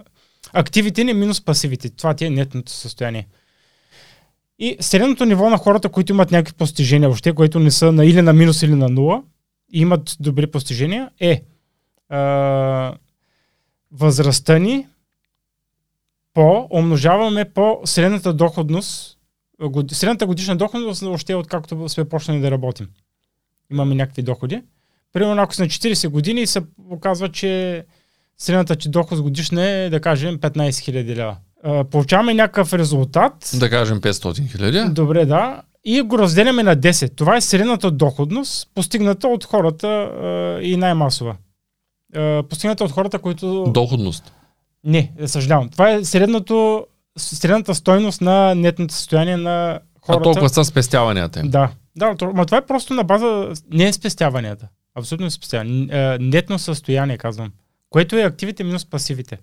активите ни минус пасивите. Това ти е нетното състояние. И средното ниво на хората, които имат някакви постижения въобще, които не са на или на минус или на нула, и имат добри постижения, е а, възрастта ни по, умножаваме по средната доходност, год- средната годишна доходност още откакто сме почнали да работим. Имаме някакви доходи. Примерно ако си на 40 години се оказва, че средната ти доход годишна е, да кажем, 15 000 лева. А, Получаваме някакъв резултат. Да кажем 500 хиляди. Добре, да. И го разделяме на 10. Това е средната доходност, постигната от хората а, и най-масова. А, постигната от хората, които... Доходност. Не, съжалявам. Това е средното, средната стойност на нетното състояние на А хората. толкова са спестяванията им. Да. Да, ма това е просто на база... Не е спестяванията. Абсолютно не спестяване. А, Нетно състояние, казвам. Което е активите минус пасивите.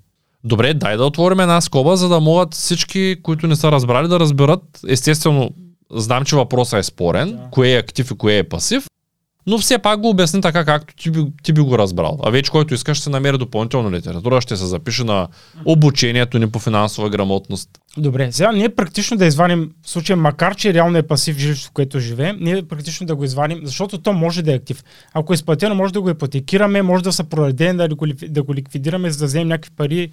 Добре, дай да отворим една скоба, за да могат всички, които не са разбрали, да разберат. Естествено, знам, че въпросът е спорен, Да. кое е актив и кое е пасив, но все пак го обясни така, както ти би, ти би го разбрал. А вече който иска, ще се намери допълнителна литература, ще се запише на обучението ни по финансова грамотност. Добре, сега ние практично да извадим в случая, макар че реално е пасив жилището, в което живеем, ние практично да го извадим, защото то може да е актив. Ако е изплатено, може да го ипотекираме, може да се продаде, да го, да го ликвидираме, за да вземем някакви пари,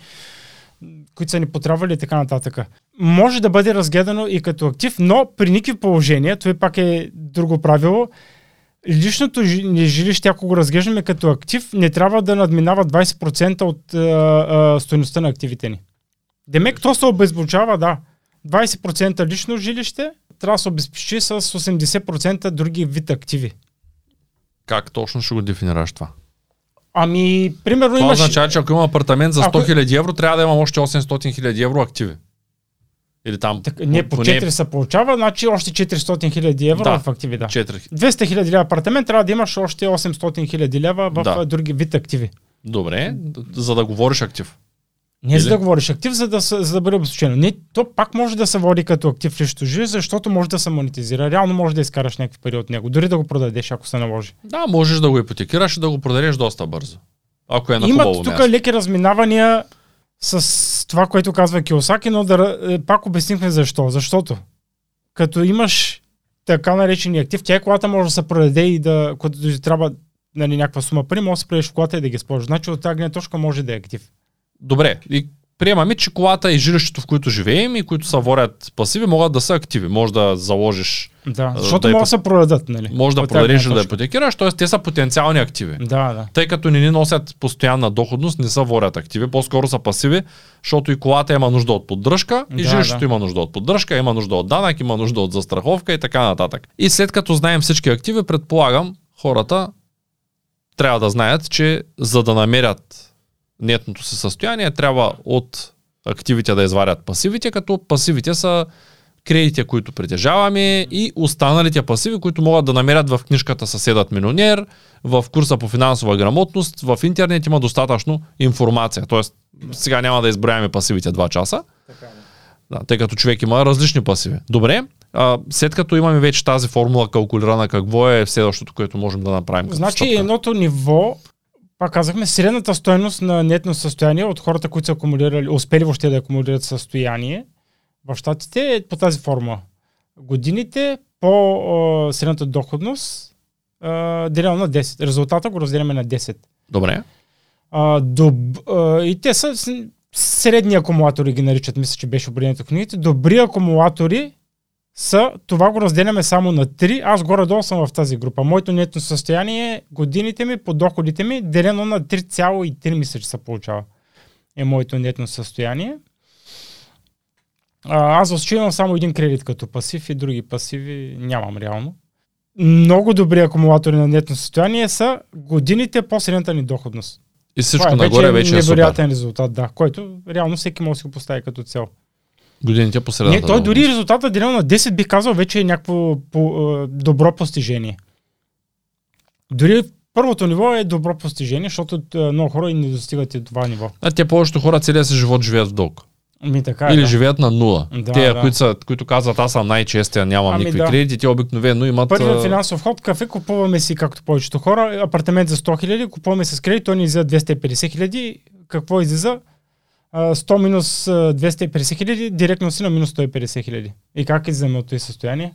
които са ни потребвали и така нататък. Може да бъде разгледано и като актив, но при никакви положения, това пак е друго правило, личното жилище, ако го разглеждаме като актив, не трябва да надминава 20% от а, а, стоеността на активите ни. Демек, то се обезпечава, да. 20% лично жилище трябва да се обезпечи с 80% други вид активи. Как точно ще го дефинираш това? Ами, примерно Това имаш... означава, че ако има апартамент за 100 Ако- 000 евро, трябва да имам още 800 000 евро активи. Или там. Так, не, по 4 се получава, значи още 400 хиляди евро Да. в активи, да. 4. 200 хиляди лева апартамент трябва да имаш още 800 хиляди лева в Да. други вид активи. Добре, за да говориш актив. Не за Или? да говориш актив, за да, за да бъде обезпечено. Не, то пак може да се води като актив в личното жилище, защото може да се монетизира. Реално може да изкараш някакви пари от него, дори да го продадеш, ако се наложи. Да, можеш да го ипотекираш и да го продадеш доста бързо. Ако е на Имат тук място. леки разминавания с това, което казва Киосаки, но да, е, пак обяснихме защо. Защото като имаш така наречения актив, тя колата може да се продаде и да, когато ти трябва нали, някаква сума пари, може да се предеш в колата и да ги използваш. Значи от тази гледна точка може да е актив. Добре, и приемаме, че колата и жилището, в които живеем и които са ворят пасиви, могат да са активи. Може да заложиш, Да, защото да могат е да се продадат, нали? може да продадеш или да ипотекираш, т.е. те са потенциални активи. Да, да. Тъй като не ни носят постоянна доходност, не са ворят активи, по-скоро са пасиви, защото и колата има нужда от поддръжка, и Да, жилището да. има нужда от поддръжка, има нужда от данък, има нужда от застраховка и така нататък. И след като знаем всички активи, предполагам, хората трябва да знаят, че за да намерят нетното си състояние, трябва от активите да изварят пасивите, като пасивите са кредити, които притежаваме и останалите пасиви, които могат да намерят в книжката Съседът милионер, в курса по финансова грамотност, в интернет има достатъчно информация. Тоест, сега няма да изброяваме пасивите 2 часа, да, тъй като човек има различни пасиви. Добре, а, след като имаме вече тази формула калкулирана, какво е следващото, което можем да направим? Значи стъпка? едното ниво, пак казахме, средната стойност на нетно състояние от хората, които са акумулирали, успели въобще да акумулират състояние в щатите е по тази форма. Годините по а, средната доходност а, делено на 10. Резултата го разделяме на 10. Добре. А, доб, а, и те са средни акумулатори ги наричат, мисля, че беше определението в книгите. Добри акумулатори са, това го разделяме само на 3. Аз горе-долу съм в тази група. Моето нетно състояние е годините ми по доходите ми, делено на 3,3 мисля, че се получава. Е моето нетно състояние. А, аз в случай имам само един кредит като пасив и други пасиви нямам реално. Много добри акумулатори на нетно състояние са годините по средната ни доходност. И всичко Това нагоре вече е супер. невероятен резултат, да, който реално всеки може да си го постави като цел. Годините по Не, средата. той на дори резултата делено на 10 би казал вече е някакво по, добро постижение. Дори първото ниво е добро постижение, защото много хора и не достигат и това ниво. А те повечето хора целия си живот живеят в дълг. Ми така е, Или да. живеят на нула. Да, те, да. Които, са, които казват, аз съм най-честия, нямам Ами никакви да. кредити, те обикновено имат... Първият финансов ход, кафе, купуваме си, както повечето хора, апартамент за 100 хиляди, купуваме с кредит, той ни излиза 250 хиляди. Какво излиза? А, 100 минус а, 250 хиляди, директно си на минус 150 хиляди. И как излизаме от този състояние?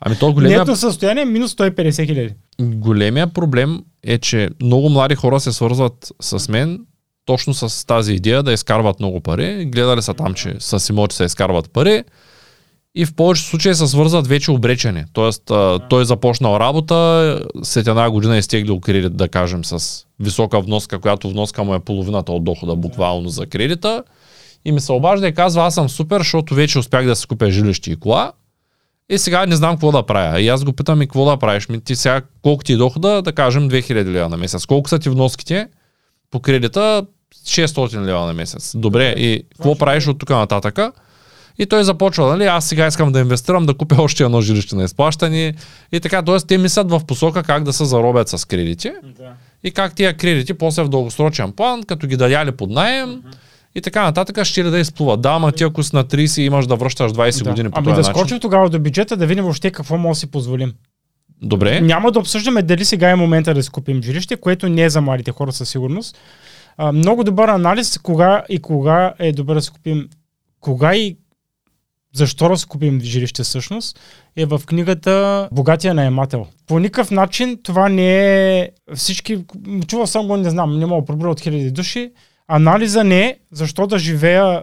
Ами то големия, Нето състояние е минус 150 хиляди. големия проблем е, че много млади хора се свързват с мен точно с тази идея да изкарват много пари. Гледали са там, че с имоти се изкарват пари и в повечето случаи се свързват вече обречени. Тоест, а, той започнал работа, след една година е изтеглил кредит, да кажем, с висока вноска, която вноска му е половината от дохода буквално за кредита. И ми се обажда и казва, аз съм супер, защото вече успях да си купя жилище и кола. И сега не знам какво да правя. И аз го питам и какво да правиш. Ми ти сега колко ти е дохода, да кажем 2000 лева на месец. Колко са ти вноските по кредита? 600 лева на месец. Добре, и какво правиш от тук нататъка? И той започва, нали, аз сега искам да инвестирам, да купя още едно жилище на изплащане. И така, т.е. те мислят в посока как да се заробят с кредити и как тия кредити после в дългосрочен план, като ги дадяли под найем и така нататък, ще ли да изплуват. Да, ама ти ако си на 30 и имаш да връщаш 20 години по Ами този да начин. скочим тогава до бюджета, да видим въобще какво може да си позволим. Добре. Няма да обсъждаме дали сега е момента да си купим жилище, което не е за младите хора със сигурност. А, много добър анализ кога и кога е добре да си купим, кога и защо да си купим жилище всъщност, е в книгата Богатия наемател. По никакъв начин това не е всички, чувал съм го, не знам, не мога проброя от хиляди души. Анализа не е защо да живея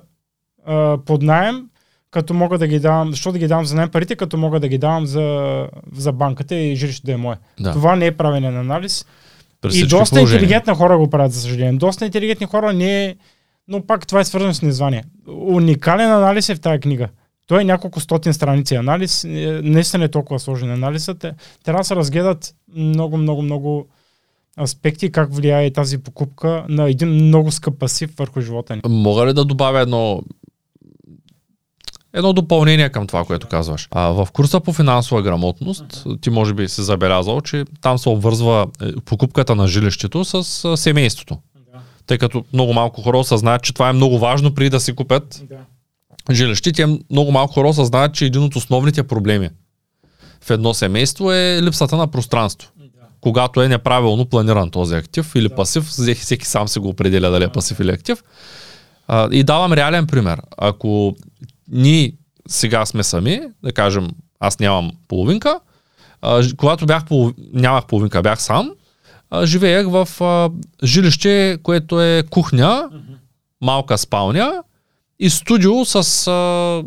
а, под найем, като мога да ги давам, защо да ги давам за найем парите, като мога да ги давам за, за банката и жилището да е мое. Да. Това не е правене на анализ. При И доста положения. интелигентни хора го правят, за съжаление. Доста интелигентни хора не е... Но пак това е свързано с незвание. Уникален анализ е в тази книга. Той е няколко стотин страници анализ. Е, Наистина е толкова сложен анализът. Те- Трябва да се разгледат много, много, много аспекти, как влияе тази покупка на един много скъп пасив върху живота ни. Мога ли да добавя едно едно допълнение към това, което казваш. А, в курса по финансова грамотност, ти може би си забелязал, че там се обвързва е, покупката на жилището с семейството. Тъй като много малко хора осъзнаят, че това е много важно преди да си купят жилище. Те много малко хора осъзнават, че един от основните проблеми в едно семейство е липсата на пространство. Когато е неправилно планиран този актив или пасив, всеки, сам се го определя дали е пасив или актив. А, и давам реален пример. Ако ние сега сме сами, да кажем, аз нямам половинка, а, когато бях полов... нямах половинка, бях сам, а, живеех в а, жилище, което е кухня, малка спалня и студио с, а,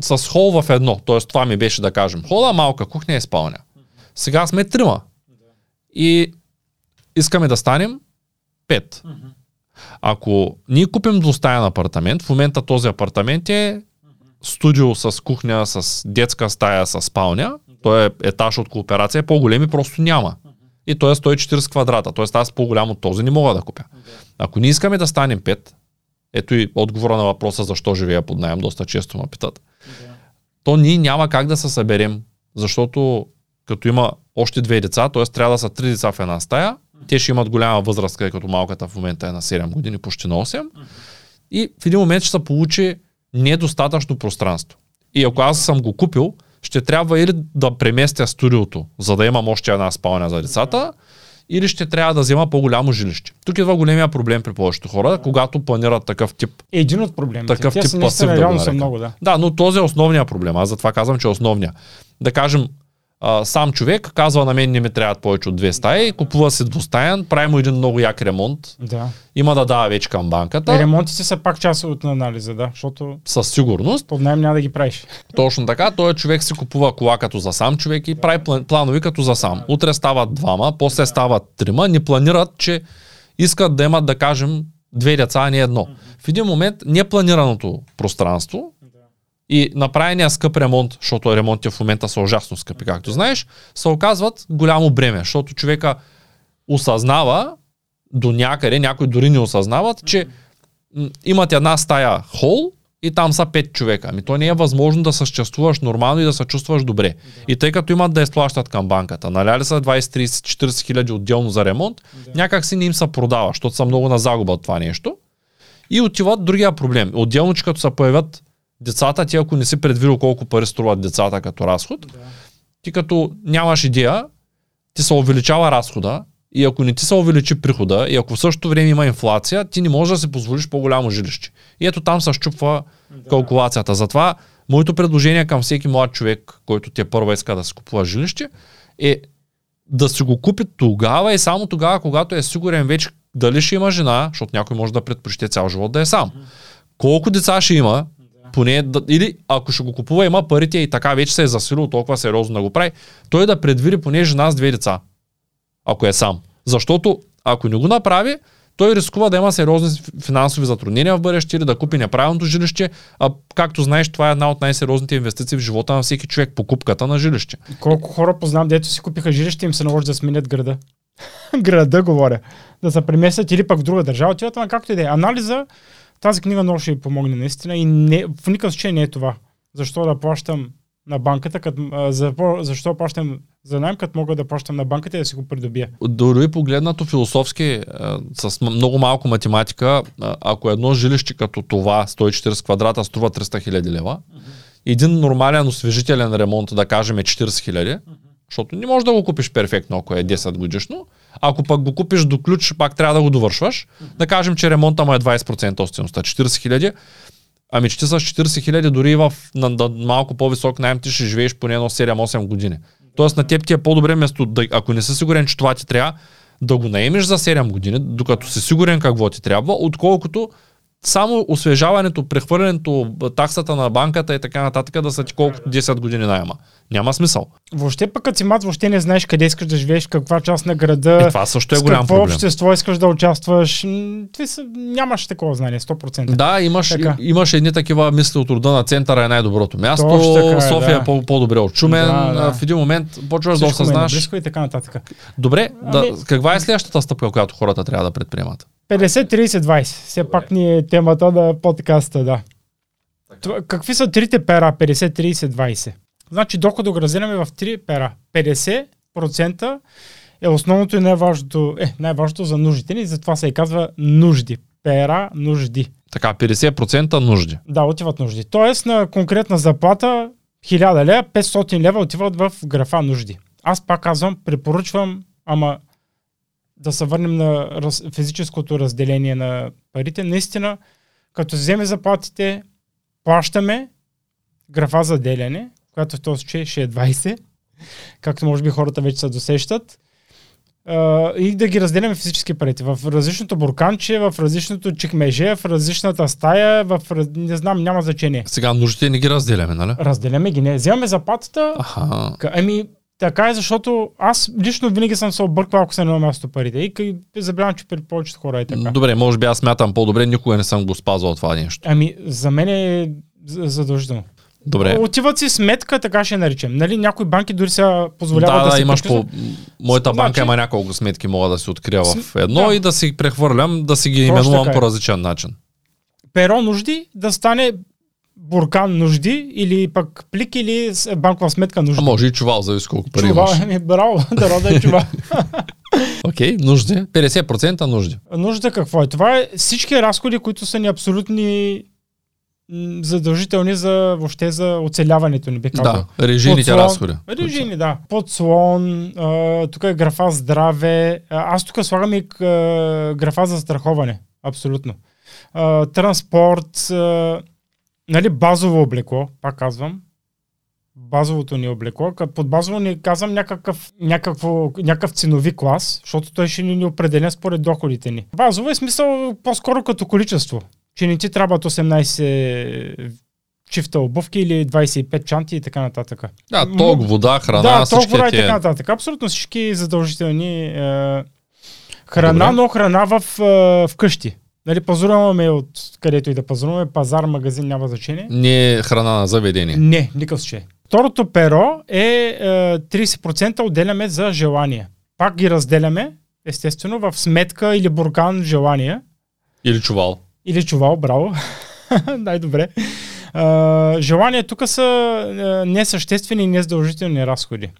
с хол в едно. Тоест това ми беше да кажем. Хола, малка кухня и спалня. Сега сме трима. И искаме да станем пет. Ако ние купим двустаен апартамент, в момента този апартамент е студио с кухня, с детска стая, с спалня, той е етаж от кооперация, по-големи просто няма. И той е 140 квадрата, т.е. аз по-голям от този не мога да купя. Ако ние искаме да станем 5, ето и отговора на въпроса защо живея под найем, доста често ме питат, то ние няма как да се съберем, защото като има още две деца, т.е. трябва да са три деца в една стая, те ще имат голяма възраст, къде като малката в момента е на 7 години, почти на 8. И в един момент ще се получи недостатъчно пространство. И ако аз съм го купил, ще трябва или да преместя студиото, за да имам още една спалня за децата, или ще трябва да взема по-голямо жилище. Тук идва големия проблем при повечето хора, когато планират такъв тип. Един от проблемите. Такъв Те тип са пасив да са много, да. Да, но този е основният проблем. Аз затова казвам, че е основния. Да кажем, а, сам човек казва на мен не ми трябват повече от две стаи, купува си двустаен, прави му един много як ремонт, Да. има да дава вече към банката, Е, ремонтите са пак част от анализа, да, защото със сигурност. под найем няма да ги правиш. Точно така, той човек си купува кола като за сам човек и прави план- планови като за сам. Утре стават двама, после стават трима, не планират, че искат да имат, да кажем, две деца, а не едно. В един момент непланираното пространство и направения скъп ремонт, защото ремонтите в момента са ужасно скъпи, както знаеш, се оказват голямо бреме, защото човека осъзнава до някъде, някои дори не осъзнават, че имат една стая хол и там са пет човека. Ами то не е възможно да съществуваш нормално и да се чувстваш добре. И тъй като имат да изплащат към банката, наляли са 20, 30, 40 хиляди отделно за ремонт, някак си не им се продава, защото са много на загуба от това нещо. И отиват другия проблем. Отделно, че като се появят децата, ти ако не си предвидил колко пари струват децата като разход, ти като нямаш идея, ти се увеличава разхода и ако не ти се увеличи прихода и ако в същото време има инфлация, ти не можеш да си позволиш по-голямо жилище. И ето там се щупва калкулацията. Затова моето предложение към всеки млад човек, който те първа иска да си купува жилище, е да си го купи тогава и само тогава, когато е сигурен вече дали ще има жена, защото някой може да предпочете цял живот да е сам. Колко деца ще има, поне да, или ако ще го купува, има парите и така вече се е засилил толкова сериозно да го прави, той да предвиди поне жена с две деца, ако е сам. Защото ако не го направи, той рискува да има сериозни финансови затруднения в бъдеще или да купи неправилното жилище. А както знаеш, това е една от най-сериозните инвестиции в живота на всеки човек, покупката на жилище. Колко хора познавам, дето си купиха жилище, им се наложи да сменят града. града, говоря. Да се преместят или пък в друга държава. Ама както и да е. Анализа, тази книга много ще ви помогне наистина и не, в никакъв случай не е това. Защо да плащам на банката, а, за, защо плащам за найем, като мога да плащам на банката и да си го придобия. Дори погледнато философски, а, с много малко математика, ако едно жилище като това, 140 квадрата, струва 300 хиляди лева, един нормален освежителен ремонт, да кажем, е 40 хиляди, защото не можеш да го купиш перфектно, ако е 10 годишно. Ако пък го купиш до ключ, пак трябва да го довършваш. Да кажем, че ремонта му е 20% от стойността, 40 хиляди. Ами че ти с 40 хиляди дори в на, на малко по-висок найем ти ще живееш поне едно 7-8 години. Тоест на теб ти е по-добре вместо, да, ако не си сигурен, че това ти трябва, да го наемеш за 7 години, докато си сигурен какво ти трябва, отколкото само освежаването, прехвърлянето, таксата на банката и така нататък да са ти колкото 10 години найема. Няма смисъл. Въобще пък като си млад, въобще не знаеш къде искаш да живееш, каква част на града, И това също е голям какво проблем. общество искаш да участваш. Това са, нямаш такова знание, 100%. Да, имаш, Така. имаш едни такива мисли от рода на центъра е най-доброто място, Точно така е, София да. е по- по-добре от Шумен, Да, да. в един момент почваш да Всичко ме е осъзнаш. и така нататък. Добре, да, Ами- каква е следващата стъпка, която хората трябва да предприемат? 50-30-20. Все пак ни е темата на подкаста, да. Това, какви са трите пера 50-30-20? Значи дохода го разделяме в три пера. 50% е основното и най-важното, е, най-важното за нуждите ни, затова се и казва нужди. Пера нужди. Така, 50% нужди. Да, отиват нужди. Тоест на конкретна заплата 1000 лева, 500 лева отиват в графа нужди. Аз пак казвам, препоръчвам, ама да се върнем на раз, физическото разделение на парите. Наистина, като вземе заплатите, плащаме графа за деляне, която в този случай ще е 20, както може би хората вече се досещат. и да ги разделяме физически парите. В различното бурканче, в различното чекмеже, в различната стая, в не знам, няма значение. Сега нуждите не ги разделяме, нали? Разделяме ги, не. Вземаме заплатата, Ами, така е, защото аз лично винаги съм се обърквал, ако са на място парите. И забелявам, че при повечето хора е така. Добре, може би аз смятам по-добре, никога не съм го спазвал това нещо. Ами, за мен е задължително. Добре. Отиват си сметка, така ще наричам. Нали, някои банки дори сега позволяват Да, да, да, си имаш по... Моята банка Значи- има няколко сметки, мога да си открия в едно да. и да си прехвърлям, да си ги Точно именувам е. по различен начин. Перо нужди да стане буркан нужди или пък плик или банкова сметка нужди. А може и чувал, зависи колко пари чува, имаш. ами, браво, да рода е чува. Окей, нужди. 50% нужди. Нужда какво е? Това е всички разходи, които са ни абсолютни задължителни за въобще за оцеляването ни, би казал. Да, режийните Подслон- разходи. Режийни, да. Подслон, а, тук е графа здраве. Аз тук слагам и графа за страховане. Абсолютно. А, транспорт, а, нали, базово облекло, пак казвам. Базовото ни облекло. Под базово ни казвам някакъв, някакво, някакъв ценови клас, защото той ще ни определен според доходите ни. Базово е смисъл по-скоро като количество. Че не ти трябват 18 чифта обувки или 25 чанти и така нататък. Да, ток, вода, храна, да, всички толкова и така нататък. Абсолютно всички задължителни е, храна, Добре. но храна в, е, вкъщи. Нали, пазаруваме от където и да пазаруваме, пазар, магазин, няма значение. Не е храна на заведение. Не, никакъв случай. Второто перо е, е 30% отделяме за желания. Пак ги разделяме, естествено, в сметка или буркан желания. Или чувал. Или чувал, браво. Най-добре. А, желания тук са а, несъществени и незадължителни разходи.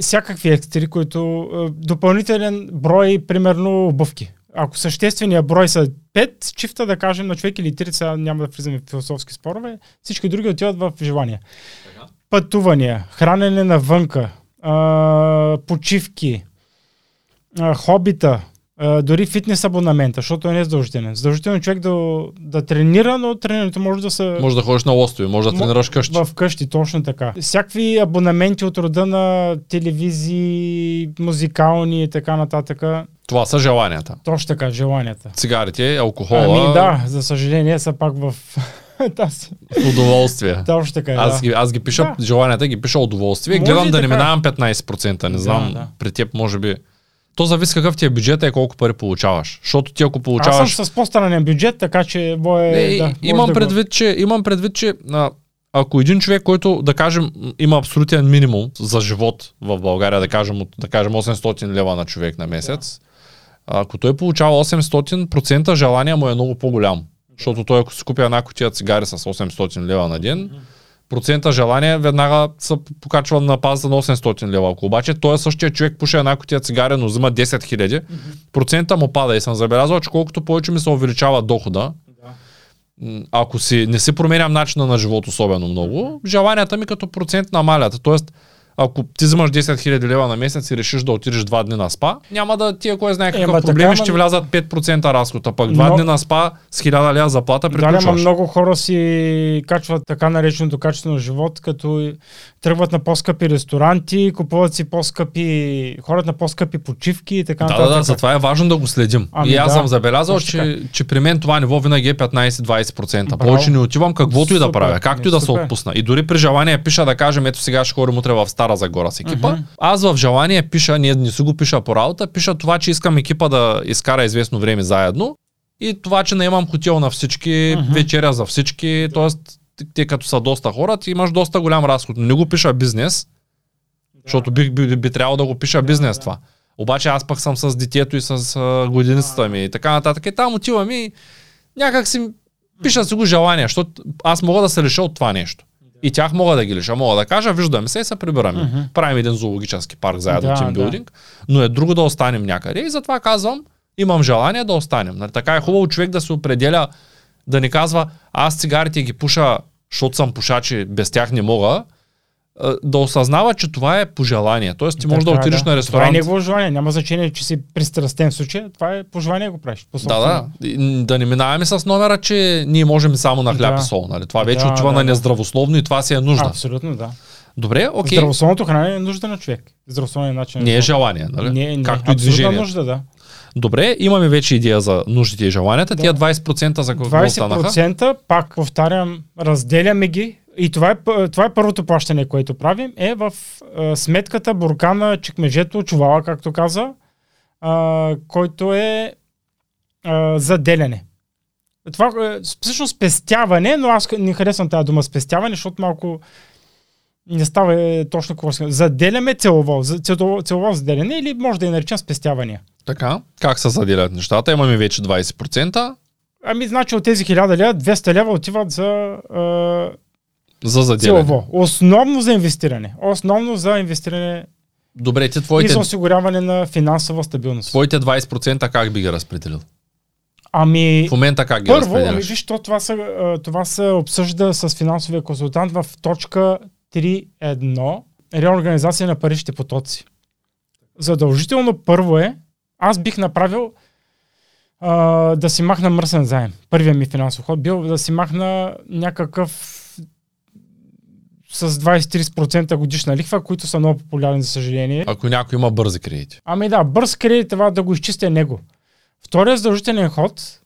Всякакви екстри, които а, допълнителен брой, примерно обувки. Ако съществения брой са 5 чифта, да кажем, на човек или 3, сега няма да влизаме в философски спорове, всички други отиват в желания. Пътувания, хранене навънка, а, почивки, а, хобита, а, дори фитнес абонамента, защото е не задължителен. Задължително е човек да, да тренира, но тренирането може да са Може да ходиш на лостови, може да тренираш къщи. в къщи, точно така. Всякакви абонаменти от рода на телевизии, музикални и така нататък. Това са желанията. Точно така, желанията. Цигарите, алкохола, Ами да, за съжаление са пак в тази. удоволствие. Точно така е, Аз да. ги, аз ги пиша, Да. желанията ги пиша удоволствие. Може Гледам да не така. минавам 15%, не знам. да. При теб може би. То зависи какъв ти е бюджет и колко пари получаваш. Защото ти ако Аз получаваш... съм с по-странен бюджет, така че бое, Не, да, имам, да предвид, че, имам предвид, че а, ако един човек, който, да кажем, има абсолютен минимум за живот в България, да кажем, да кажем 800 лева на човек на месец, ако той получава 800%, желание му е много по-голям. Защото той, ако си купи една кутия цигари с 800 лева на ден, процента желание веднага се покачва на пазата на 800 лева. Ако обаче той е същия човек пуше една кутия цигари, но взима 10 000, процента му пада. И съм забелязал, че колкото повече ми се увеличава дохода, ако си, не си променям начина на живот особено много, желанията ми като процент намалят. Тоест, ако ти взимаш 10 000 лева на месец и решиш да отидеш два дни на спа, няма да ти, кой знае какъв Ема, проблем, така, ще влязат 5% разход, а пък два Но- дни на спа с 1000 лева заплата Да, ама приключваш. много хора си качват така нареченото качество на живот, като тръгват на по-скъпи ресторанти, купуват си по-скъпи, хората на по-скъпи почивки и така Да, нататък. да, да, затова е важно да го следим. Ами и аз да, съм забелязал, че, че при мен това ниво винаги е 15-20%. Браво. Повече не отивам каквото и да Супер, правя, както и да се супер. отпусна. И дори при желание пиша да кажем, ето сега ще ходим утре в Стара Загора с екипа. Аз в желание пиша, ние не си го пиша по работа, пиша това, че искам екипа да изкара известно време заедно. И това, че наемам хотел на всички, вечеря за всички, т.е. те като са доста хора, ти имаш доста голям разход. Не го пиша бизнес, защото би, би, би трябвало да го пиша бизнес това. Обаче аз пък съм с детето и с годиницата ми и така нататък. И там отивам и някак си пиша си го желание, защото аз мога да се лиша от това нещо. И тях мога да ги лиша. Мога да кажа, виждаме се и се прибираме. Мгм. Правим един зоологически парк заедно, Да, тимбилдинг. Но е друго да останем някъде. И затова казвам, имам желание да останем. Нали, така е хубаво човек да се определя, да ни казва, аз цигарите ги пуша, защото съм пушач и без тях не мога, да осъзнава, че това е пожелание. Тоест ти можеш да е, отидеш на Това е ресторант. негово желание. Няма значение, че си пристрастен в случая. Това е по желание го правиш. По Да, да. Да не минаваме с номера, че ние можем само на хляб Да. и сол. Нали? Това вече Да, отива да, на да. нездравословно и това си е нужда. Абсолютно, да. Добре, окей. Здравословното хранене е нужда на човек. Здравословният начин. на Не е желание, нали? Не, не, Както и движението. нужда, да. Добре, имаме вече идея за нуждите и желанията. Да. Тия 20% за какво останаха? 20% пак повтарям, разделяме ги. И това е, това е първото плащане, което правим, е в а, сметката буркана, чекмежето, чувала, както каза, а, който е а, за деляне. Това е всъщност спестяване, но аз не харесвам тази дума спестяване, защото малко не става е, точно какво се Заделяме целово, целово, целово заделяне или може да я наречем спестявания. Така, как се заделят нещата? Имаме вече 20% Ами, значи от тези 1000 лева, 200 лева отиват за а, за заделяне. целово. Основно за инвестиране. Основно за инвестиране Добре, ти и твоите, за осигуряване на финансова стабилност. твоите 20% как би ги разпределил? Ами, В момента как ги първо, ами, виж, то, това, се, това се обсъжда с финансовия консултант в точка 3.1 реорганизация на паричните потоци. Задължително първо е, аз бих направил а, да си махна мръсен заем. Първият ми финансов ход бил да си махна някакъв с 20-30% годишна лихва, които са много популярни, за съжаление. Ако някой има бързи кредити. Ами да, бърз кредит, това да го изчистя него. Вторият задължителен ход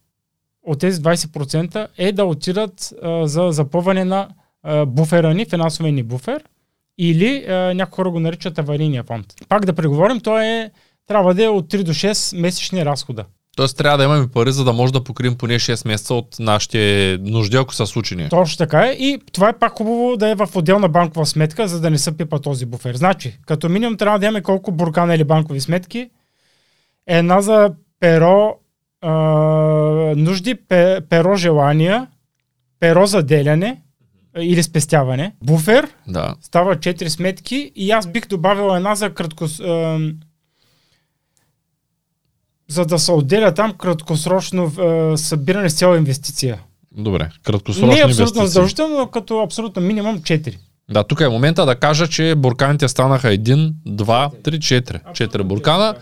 от тези 20% е да отидат а, за запълване на а, буфера ни, финансовия ни буфер, или а, някои хора го наричат аварийния фонд. Пак да преговорим, то е, трябва да е от 3 до 6 месечни разхода. Тоест трябва да имаме пари, за да може да покрием поне 6 месеца от нашите нужди, ако са случени. Точно така е. И това е пак хубаво да е в отделна банкова сметка, за да не се пипа този буфер. Значи, като минимум трябва да имаме колко буркана или банкови сметки. Една за перо а, нужди, пе, перо желания, перо за деляне а, или спестяване, буфер, Да. става 4 сметки и аз бих добавил една за кратко... А, за да се отделя там краткосрочно а, събиране с цяло инвестиция. Добре. Краткосрочни Не е абсолютно задължително, но като абсолютно минимум 4. Да, тук е момента да кажа, че бурканите станаха 1, 2, 3, 4. 4 буркана.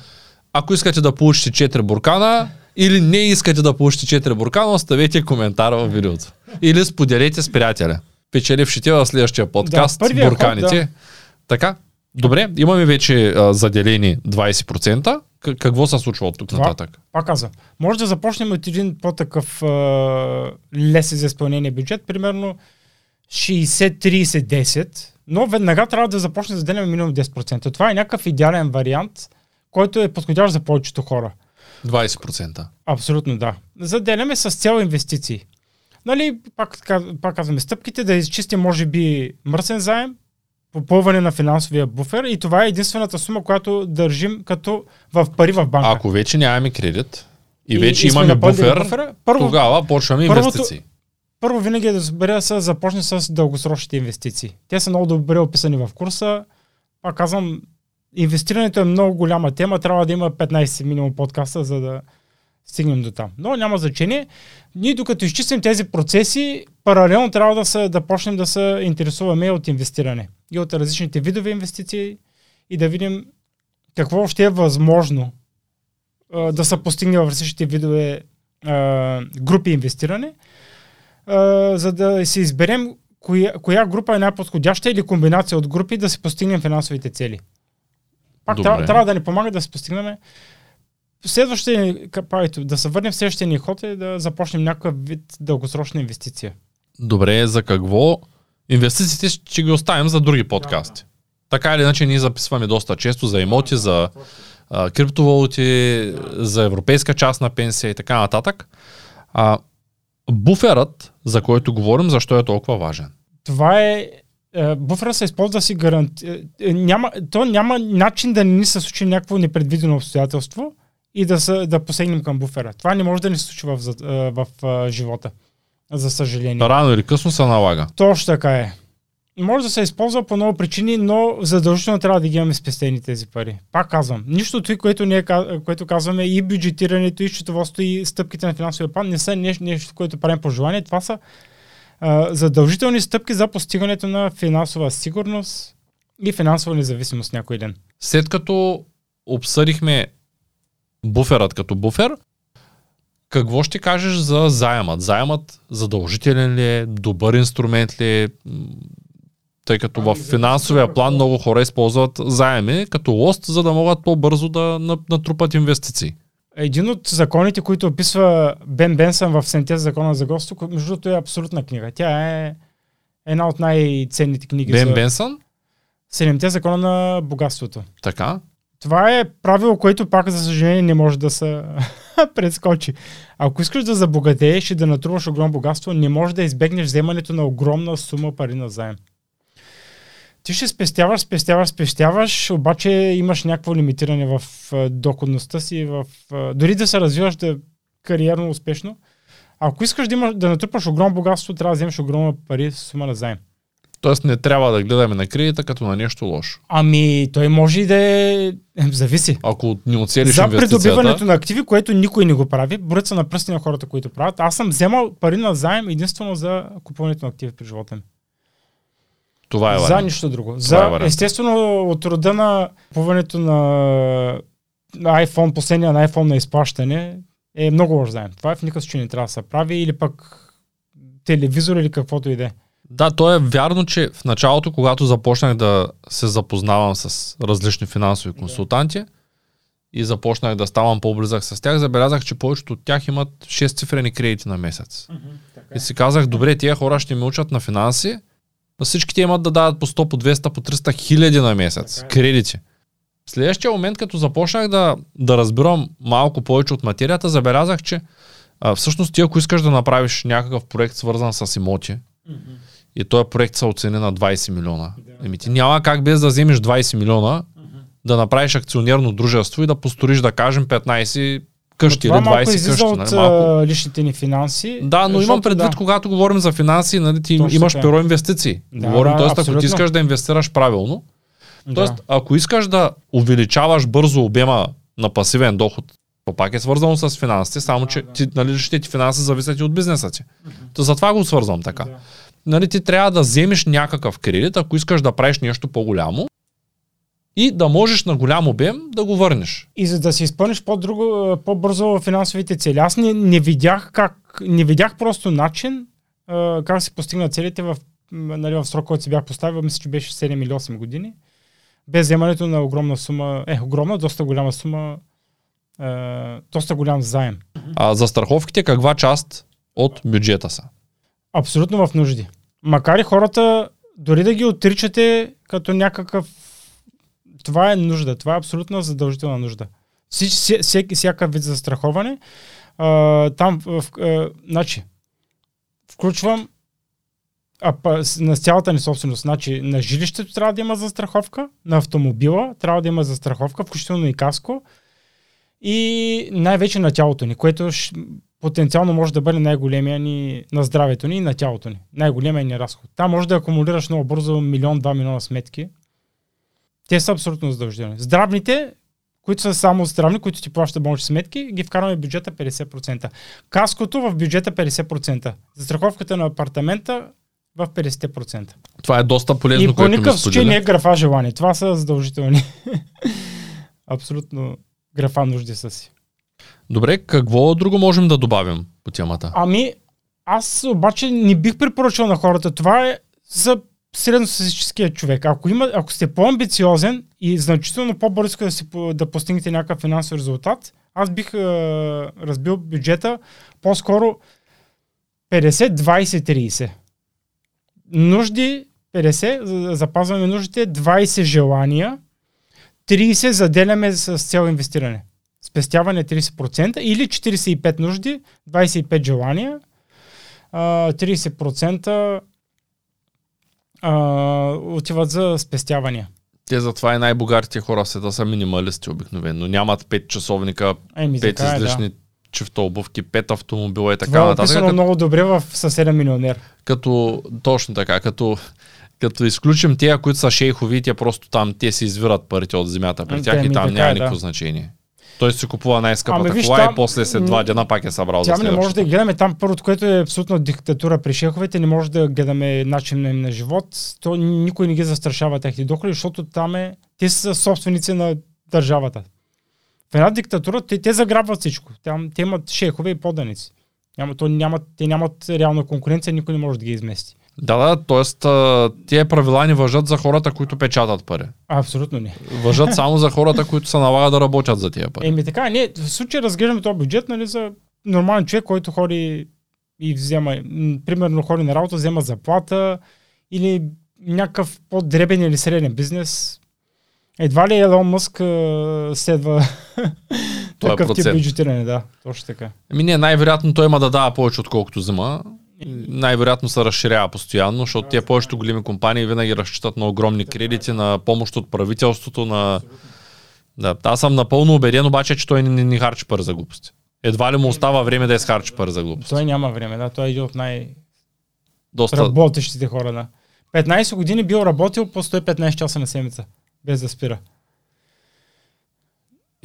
Ако искате да получите 4 буркана или не искате да получите 4 буркана, оставете коментар в видеото. Или споделете с приятеля. Печелившите в следващия подкаст Да, първия ход, бурканите. да. Така, добре, имаме вече а, заделени 20%. К- какво се случва от тук Това- нататък? Пак казвам, може да започнем от един по-такъв а, лесен за изпълнение бюджет, примерно 60-30-10, но веднага трябва да започне да заделяме минимум 10%. Това е някакъв идеален вариант, който е подходящ за повечето хора. 20%. Абсолютно да. Заделяме с цел инвестиции. Нали, пак, пак казваме, стъпките да изчистим може би мръсен заем, попълване на финансовия буфер и това е единствената сума, която държим като в пари в банка. Ако вече нямаме кредит и, вече и имаме буфер, буфера, първо- тогава почваме първото- инвестиции. Първо винаги е да разбере да се започне с дългосрочните инвестиции. Те са много добре описани в курса. Пак казвам, инвестирането е много голяма тема. Трябва да има 15 минимум подкаста, за да стигнем до там. Но няма значение. Ние докато изчистим тези процеси, паралелно трябва да, се, да почнем да се интересуваме от инвестиране. И от различните видове инвестиции и да видим какво ще е възможно а, да се постигне в различните видове а, групи инвестиране, а, за да си изберем коя, коя група е най-подходяща или комбинация от групи да си постигнем финансовите цели. Пак трябва, трябва да ни помага да се постигнем. Следващия, ни- да се върнем в следващия ни ход е да започнем някакъв вид дългосрочна инвестиция. Добре, за какво? Инвестициите ще ги оставим за други подкасти. Така или иначе ние записваме доста често за имоти, за а, криптовалути, за европейска част на пенсия и така нататък. А, буферът, за който говорим, защо е толкова важен? Това е е, буфера се използва да си гаранти... е, Няма, то няма начин да не ни се случи някакво непредвидено обстоятелство и да, да посегнем към буфера. Това не може да ни се случи в, в, в живота. За съжаление. Рано или късно се налага. Точно така е. Може да се използва по много причини, но задължително трябва да ги имаме спестени тези пари. Пак казвам, нищо това, което, ка- което казваме и бюджетирането, и счетоводството, и стъпките на финансовия план не са нещо, нещо което правим по желание. Това са а, задължителни стъпки за постигането на финансова сигурност и финансова независимост някой ден. След като обсъдихме буферът като буфер, какво ще кажеш за заемът? Заемът задължителен ли е? Добър инструмент ли е? Тъй като в финансовия план много хора използват заеми като лост, за да могат по-бързо да на- натрупат инвестиции. Един от законите, които описва Бен Бенсън в Сентез закона за гостство, ко- между другото е абсолютна книга. Тя е една от най-ценните книги Бен за Бенсън? Седемте закона на богатството. Така. Това е правило, което пак, за съжаление, не може да се прескочи. Ако искаш да забогатееш и да натруваш огромно богатство, не можеш да избегнеш вземането на огромна сума пари на заем. Ти ще спестяваш, спестяваш, спестяваш, обаче имаш някакво лимитиране в доходността си, в, дори да се развиваш да кариерно успешно. Ако искаш да, имаш, да натрупаш огромно богатство, трябва да вземеш огромна пари сума на заем. Тоест не трябва да гледаме на кредита като на нещо лошо. Ами, той може и да е... Зависи. Ако ни оцелиш За придобиването на активи, което никой не го прави, броят са на пръсти на хората, които правят. Аз съм вземал пари на заем единствено за купуването на активи при живота ми. това е за нищо друго. е За, вариант. естествено, от рода на купуването на, на iPhone, последния на iPhone на изплащане е много лош заем. Това в никакъв случай не трябва да се прави или пък телевизор или каквото и да е. Да, то е вярно, че в началото, когато започнах да се запознавам с различни финансови консултанти и започнах да ставам по-близък с тях, забелязах, че повечето от тях имат 6 цифрени кредити на месец. И си казах, добре, тия хора ще ме учат на финанси, но всички те имат да дават по 100, по 200, по 300 хиляди на месец. Така е. Кредити. В следващия момент, като започнах да, да разбирам малко повече от материята, забелязах, че а, всъщност ти ако искаш да направиш някакъв проект свързан с имоти, и този проект се оцени на 20 милиона. Да. Еми ти няма как без да вземеш 20 милиона да направиш акционерно дружество и да построиш, да кажем, 15 къщи или това малко 20 излиза къщи. от Нали? Малко... личните ни финанси. Да, но имам предвид, да. когато говорим за финанси, нали, ти Точно имаш перо инвестиции. Да, говорим, да, т.е. ако ти искаш да инвестираш правилно, Да. ако искаш да увеличаваш бързо обема на пасивен доход, то пак е свързано с финансите, само Да, че да. ти, нали, личните ти финанси зависят и от бизнеса ти. То затова го свързвам така. Да. Нали, ти трябва да вземеш някакъв кредит, ако искаш да правиш нещо по-голямо и да можеш на голям обем да го върнеш. И за да си изпълниш по-друго, по-бързо финансовите цели. Аз не, не видях как, не видях просто начин а, как се постигнат целите в, нали, в срок, който си бях поставил, мисля, че беше 7 или 8 години, без вземането на огромна сума, е, огромна, доста голяма сума, а, доста голям заем. А за страховките каква част от бюджета са? Абсолютно в нужди. Макар и хората, дори да ги отричате като някакъв... Това е нужда, това е абсолютно задължителна нужда. Вся- всеки, всякакъв вид застраховане. А, там, в, а, значи, включвам а, на цялата ни собственост. Значи, на жилището трябва да има застраховка, на автомобила трябва да има застраховка, включително и каско. И най-вече на тялото ни, което потенциално може да бъде най-големия ни на здравето ни и на тялото ни. Най-големия ни разход. Там може да акумулираш много бързо милион, два милиона сметки. Те са абсолютно задължителни. Здравните, които са само здравни, които ти плащат болнични сметки, ги вкарваме в бюджета 50%. Каското в бюджета 50%. Застраховката на апартамента в 50%. Това е доста полезно, И по никакъв случай не е графа желание. Това са задължителни. Абсолютно графа нужди са си. Добре, какво друго можем да добавим по темата? Ами, аз обаче не бих препоръчал на хората. Това е за средностатистическия човек. Ако, има, ако сте по-амбициозен и значително по-бързо да, си, да постигнете някакъв финансов резултат, аз бих е, разбил бюджета по-скоро 50-20-30. Нужди 50, за- запазваме нуждите, 20 желания, 30 заделяме с цел инвестиране. Спестяване 30% или 45 нужди, 25 желания, а, 30% а, отиват за спестявания. Те затова и най-богатите хора в света са минималисти обикновено. Нямат 5 часовника, Еми, 5 така е, излишни да. чифта обувки, 5 автомобила и така Това е нататък. описано Като, много добре в Съседен милионер. като, точно така, като, като изключим тия, които са шейхови, те просто там, те си извират парите от земята при Ами, тях и ами, там няма е, никакво да. значение. Той си купува най-скъпата Ами, виж, кола там- и после след два дена пак е събрал за не може да гледаме там първото, което е абсолютно диктатура при шеховете, не може да гледаме начин на, им на живот. То никой не ги застрашава техните доходи, защото там е, те са собственици на държавата. В една диктатура те, те заграбват всичко. Там, те имат шехове и поданици. Няма, то нямат, те нямат реална конкуренция, никой не може да ги измести. Да, да, т.е. тия правила не въжат за хората, които печатат пари. Абсолютно не. Въжат само за хората, които се налага да работят за тия пари. Еми така, ние в случая разглеждаме този бюджет нали, за нормален човек, който ходи и взема, примерно ходи на работа, взема заплата или някакъв по-дребен или среден бизнес. Едва ли Елон Мъск следва е такъв тип бюджетиране, да, точно така. Ами не, най-вероятно той има да дава повече, отколкото взема. Най-вероятно се разширява постоянно, защото тия повечето големи компании винаги разчитат на огромни кредити, на помощ от правителството, на... Да, аз съм напълно убеден, обаче, че той не, не, не харчи пари за глупости. Едва ли му остава време да изхарчи пари за глупости. Той няма време, да, той е един от най- Доста... работещите хора. Да. 15 години бил работил по 115 часа на седмица, без да спира.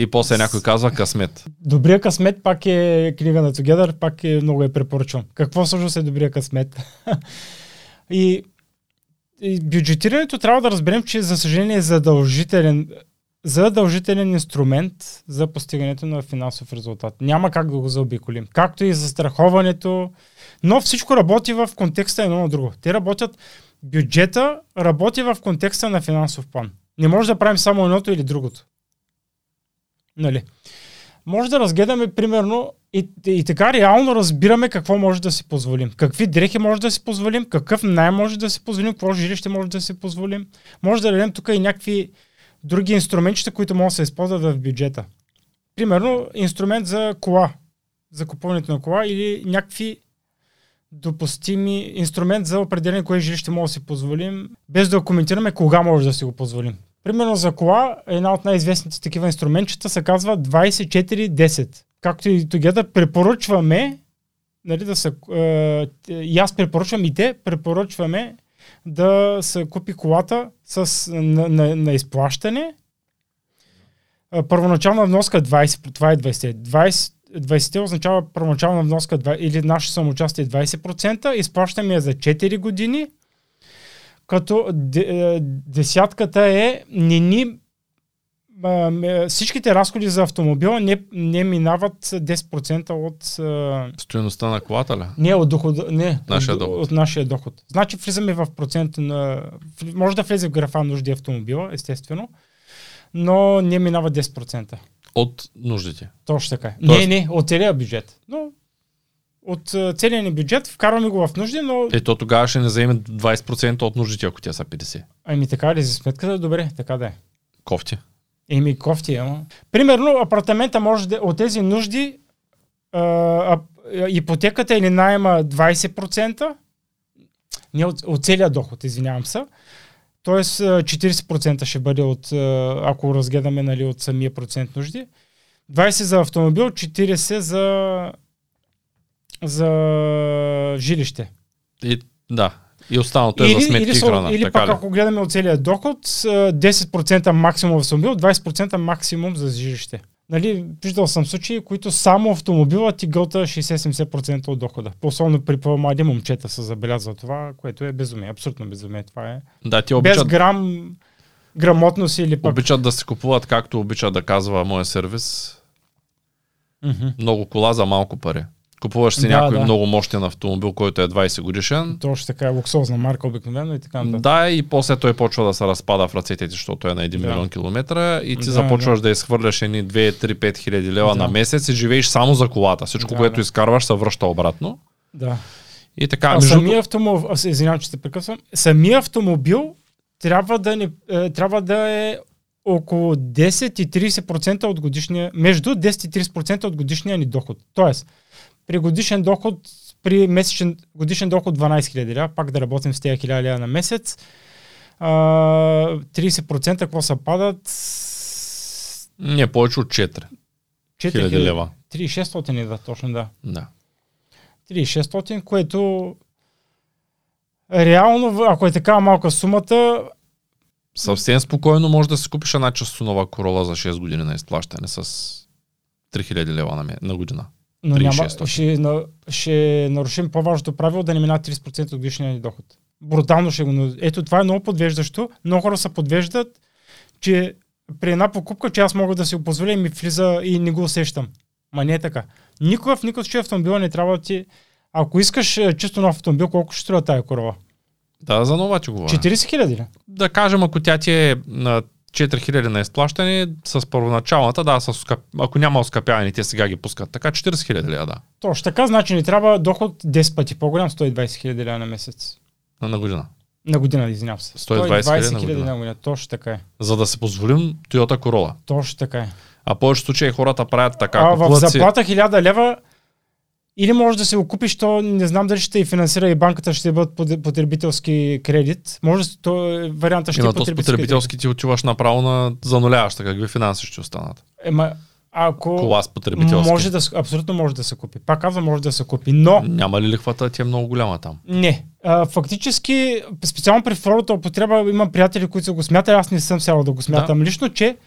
И после някой казва късмет. Добрия късмет пак е книга на Together, пак е много я препоръчвам. Какво всъщност е добрия късмет? и, и бюджетирането трябва да разберем, че за съжаление е задължителен, задължителен инструмент за постигането на финансов резултат. Няма как да го заобиколим. Както и застраховането, но всичко работи в контекста едно на друго. Те работят, бюджета работи в контекста на финансов план. Не може да правим само едното или другото. Нали? Може да разгледаме примерно и, и така реално разбираме какво може да си позволим. Какви дрехи може да си позволим, какъв най може да си позволим, какво жилище може да си позволим. Може да дадем тук и някакви други инструментчета, които могат да се използват в бюджета. Примерно инструмент за кола, за купуването на кола или някакви допустими инструмент за определение кое жилище може да си позволим, без да коментираме кога може да си го позволим. Примерно за кола, една от най-известните такива инструментчета се казва 2410. Както и Together препоръчваме, нали, да се, е, и аз препоръчвам и те, препоръчваме да се купи колата с, на, на, на изплащане. Е, Първоначална вноска 20, това е 20. 20 20 означава първоначална вноска 20, или наше самоучастие 20%, изплащаме я за 4 години, като е, десятката е не ни всичките разходи за автомобила не, не минават 10% от Стоеността на колата ли? не от дохода, не, Нашия от, доход. от нашия доход. Значи влизаме в процент на... Може да влезе в графа нужди автомобила, естествено, но не минава 10%. От нуждите. Точно така. Тоест- Не, не, от целия бюджет. Но от целия ни бюджет вкарваме го в нужди, но Е, то тогава ще не заеме 20% от нуждите, ако тя са 50. ами така ли за сметката? Добре, така да е. Кофти. Еми, кофти, ама. Примерно, апартамента може да от тези нужди а, а, ипотеката или найема 20%, не от, от целия доход, извинявам се. Тоест а, 40% ще бъде от, ако разгледаме нали, от самия процент нужди. 20 за автомобил, 40 за, за жилище. И, да. И останалото е за сметки и са- храна. или така пак ли? ако гледаме от целия доход, с, а, 10% максимум автомобил, 20% максимум за жилище. Нали, виждал съм случаи, които само автомобила ти гълта 60-70% от дохода. Особено при по-млади момчета се забелязва това, което е безумие. Абсолютно безумие. Това е. Да, ти Без обичат, грам грамотност или пък... обичат да се купуват, както обича да казва моя сервис, Мгм. много кола за малко пари. Купуваш си Да, някой да. много мощен автомобил, който е 20 годишен. Точно така е луксозна марка обикновено и така нататък. Да, и после той почва да се разпада в ръцете ти, защото е на 1 Да. милион километра и ти Да, започваш да, изхвърляш едни 2, 3, 5 хиляди лева Да. на месец и живееш само за колата. Всичко, Да, което да. изкарваш, се връща обратно. Да. И така, А между... самия автомобил, извинявам, че те прекъсвам, самия автомобил трябва да, не, е, трябва да е около 10 и 30% от годишния, между 10 и 30% от годишния ни доход. Тоест, при годишен доход, при месечен годишен доход 12 000 лева, пак да работим с тези 1000 лева на месец, а, 30% какво са падат? Не, повече от 4 хиляди 4000 лева. 3600 да, точно да. Да. 3600, което реално, ако е такава малка сумата, Съвсем спокойно може да си купиш една часунова корола за 6 години на изплащане с 3000 лева на година. Но няма, 3600. ще, на, ще нарушим по-важното правило да не мина 30% от годишния ни доход. Брутално ще го... Ето това е много подвеждащо. Много хора се подвеждат, че при една покупка, че аз мога да си го позволя и ми влиза и не го усещам. Ма не е така. Никога в никакъв случай автомобила не трябва да ти... Ако искаш е, чисто нов автомобил, колко ще струва тая корола? Да, за нова ти говоря. 40 хиляди ли? Да кажем, ако тя ти е на 4000 на изплащане, с първоначалната, да, с, ако няма оскъпяване, те сега ги пускат. Така 40 000 лева, да. Точно така, значи ни трябва доход 10 пъти по-голям, 120 хиляди лева на месец. На, на година. На година, извинявам се. 120 хиляди на на година. Точно така е. За да си позволим Toyota Corolla. Точно така е. А повечето случаи хората правят така. А в купуват си- заплата 1000 лева или може да се го купиш, то не знам дали ще и финансира и банката, ще бъдат потребителски кредит. Може да- то е варианта ще Има е потребителски потребителски ти отиваш направо на зануляваща. Какви финанси ще останат? Ема, ако Кола с потребителски. може да, абсолютно може да се купи. Пак казвам, може да се купи, но Няма ли лихвата ти е много голяма там? Не. А, фактически, специално при втората употреба имам приятели, които са го смятали, аз не съм сял да го смятам да. лично, че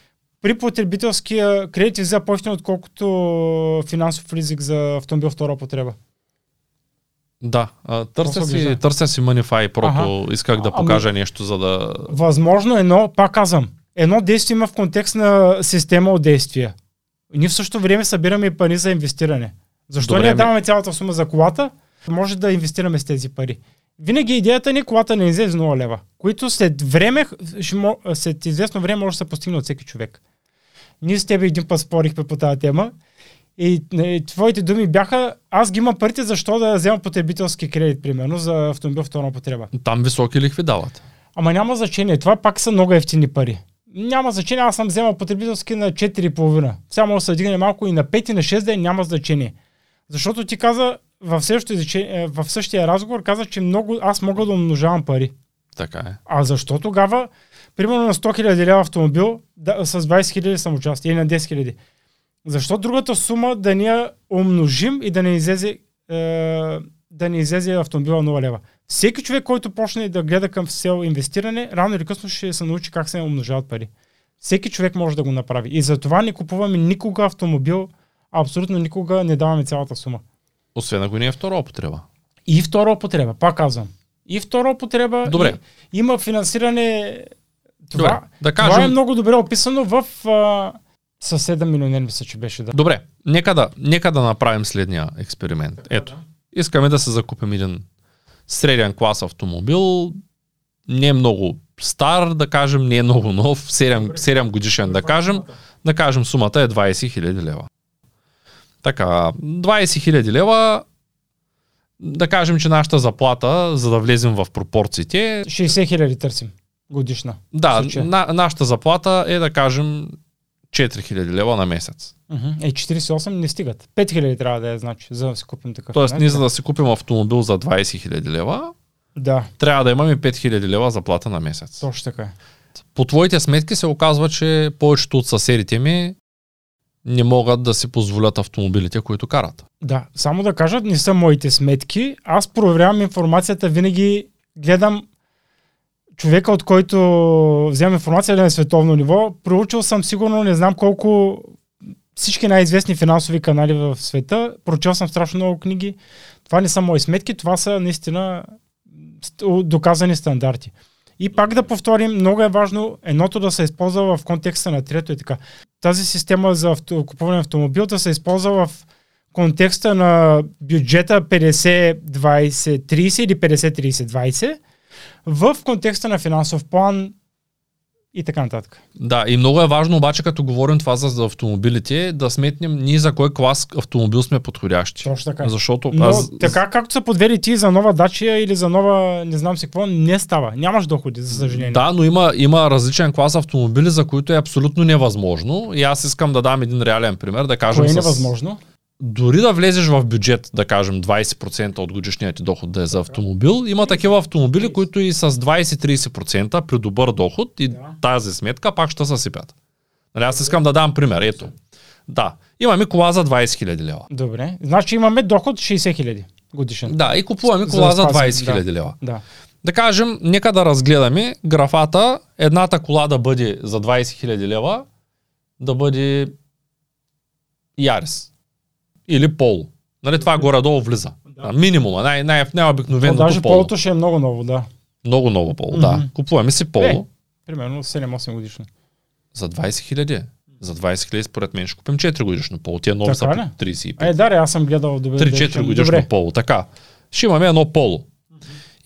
при потребителския кредит излиза по-ефтино, отколкото финансов ризик за автомобил втора употреба. Да, търся, си, търся си Manify, просто исках да Ами- покажа нещо, за да... Възможно едно, пак казвам, едно действие има в контекст на система от действия. Ние в същото време събираме и пари за инвестиране. Защо Добре, не ами- даваме цялата сума за колата? Може да инвестираме с тези пари. Винаги идеята ни е колата не излезе 0 лева, които след време, след известно време може да се постигне от всеки човек. Ние с теб един път спорихме по тази тема и, и твоите думи бяха, аз ги имам парите, защо да взема потребителски кредит, примерно, за автомобил втора употреба. Там високи лихви дават. Ама няма значение. Това пак са много ефтини пари. Няма значение, аз съм вземал потребителски на 4,5. Сега може да се дигне малко и на 5 и на 6 ден няма значение. Защото ти каза в, същото изречение- в същия разговор, каза, че много, аз мога да умножавам пари. Така е. А защо тогава, примерно на 100 000 лева автомобил, да, с 20 000 самочастие или на 10 000? Защо другата сума да ни я умножим и да не излезе, е, да не излезе автомобила 0 лева? Всеки човек, който почне да гледа към цел инвестиране, рано или късно ще се научи как се умножават пари. Всеки човек може да го направи. И затова не купуваме никога автомобил, абсолютно никога не даваме цялата сума. Освен ако не е втора употреба. И втора употреба, пак казвам. И втора употреба. Добре. И, има финансиране. Това, Добре, да това кажем- е много добре описано в а, съседа милионер, мисля, че беше. Да. Добре, нека да, нека да направим следния експеримент. Ето, искаме да се закупим един среден клас автомобил, не е много стар, да кажем, не е много нов, 7, 7 годишен, да кажем, да кажем сумата е 20 000 лева. Така, 20 000 лева, да кажем, че нашата заплата, за да влезем в пропорциите, 60 хиляди търсим годишна. да, на, нашата заплата е да кажем 4000 лева на месец. Uh-huh. Е, 48 не стигат. 5 хиляди трябва да е, значи, за да си купим такъв. Тоест, нали? ние за да си купим автомобил за 20 000 лева, Да, трябва да имаме 5000 лева заплата на месец. точно така е. По твоите сметки се оказва, че повечето от съседите ми не могат да си позволят автомобилите, които карат. Да, само да кажа, не са моите сметки. Аз проверявам информацията, винаги гледам човека, от който вземам информация на световно ниво. Проучил съм сигурно, не знам колко всички най-известни финансови канали в света. Прочел съм страшно много книги. Това не са мои сметки, това са наистина ст- доказани стандарти. И пак да повторим, много е важно едното да се използва в контекста на трето и така. Тази система за авто, купуване на автомобил да се използва в контекста на бюджета 50-20-30 или 50-30-20 в контекста на финансов план и така нататък. Да, и много е важно обаче, като говорим това за автомобилите, да сметнем ние за кой клас автомобил сме подходящи. Точно така. Защото Но аз, така както са подвели ти за нова дачия или за нова не знам си какво, не става. Нямаш доходи, за съжаление. Да, но има, има различен клас автомобили, за които е абсолютно невъзможно. И аз искам да дам един реален пример, да кажем Кое е с... Дори да влезеш в бюджет, да кажем 20% от годишния ти доход да е за автомобил, има такива автомобили, които и с 20-30% при добър доход и тази сметка пак ще съсипят. Нали, аз искам да дам пример. Ето. Да, имаме кола за 20 000 лева. Добре. Значи имаме доход 60 хиляди годишен. Да, и купуваме За кола да за спазим, 20 000 да. лева. Да. Да кажем, нека да разгледаме графата, едната кола да бъде за 20 000 лева, да бъде Ярис. Или Поло. Нали, това горе-долу влиза. Да. Минимума, най- най- То най-обикновеното даже поло. полото ще е много ново, да. Много ново поло, да. Мгм. Купуваме си поло Е. Примерно 7-8 годишно. за 20 хиляди. За 20 хиляди според мен ще купим 4 годишно поло. Тия нови Така са ли? 35. Е, да, аз съм гледал добре. да 3-4 речем. годишно Добре. поло. Така. Ще имаме едно поло.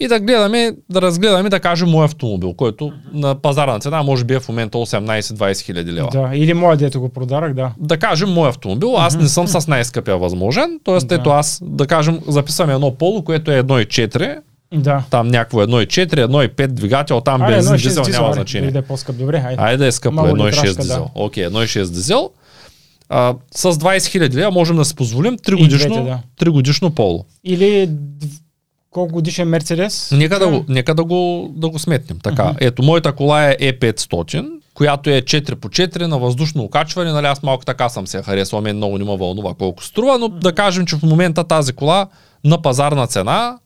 И да гледаме, да разгледаме, да кажем, мой автомобил, който на пазарна цена може би е в момента 18-20 хиляди лева. Да, или моя дето го продарах, да. Да кажем, мой автомобил, аз не съм с най-скъпия възможен, т.е. Да. ето аз, да кажем, записваме едно поло, което е 1,4, Да. там някакво 1,4, 1,5 двигател, там Айде, бензин, 1,6 дизел, дизел, няма значение. или Да е по-скъп. Добре, айде. Айде да е скъпо, Малко 1,6 литражка, дизел. Окей, 1,6 дизел. А, с 20 хиляди лева можем да си позволим 3 И годишно, двете, да. 3 годишно поло. Или колко годишен Мерцедес? Нека да го, нека да го, да го сметнем. Така, ето, моята кола е E500, която е 4 по 4 на въздушно окачване. Нали, аз малко така съм се харесал, мен много не ме вълнува колко струва, но да кажем, че в момента тази кола на пазарна цена,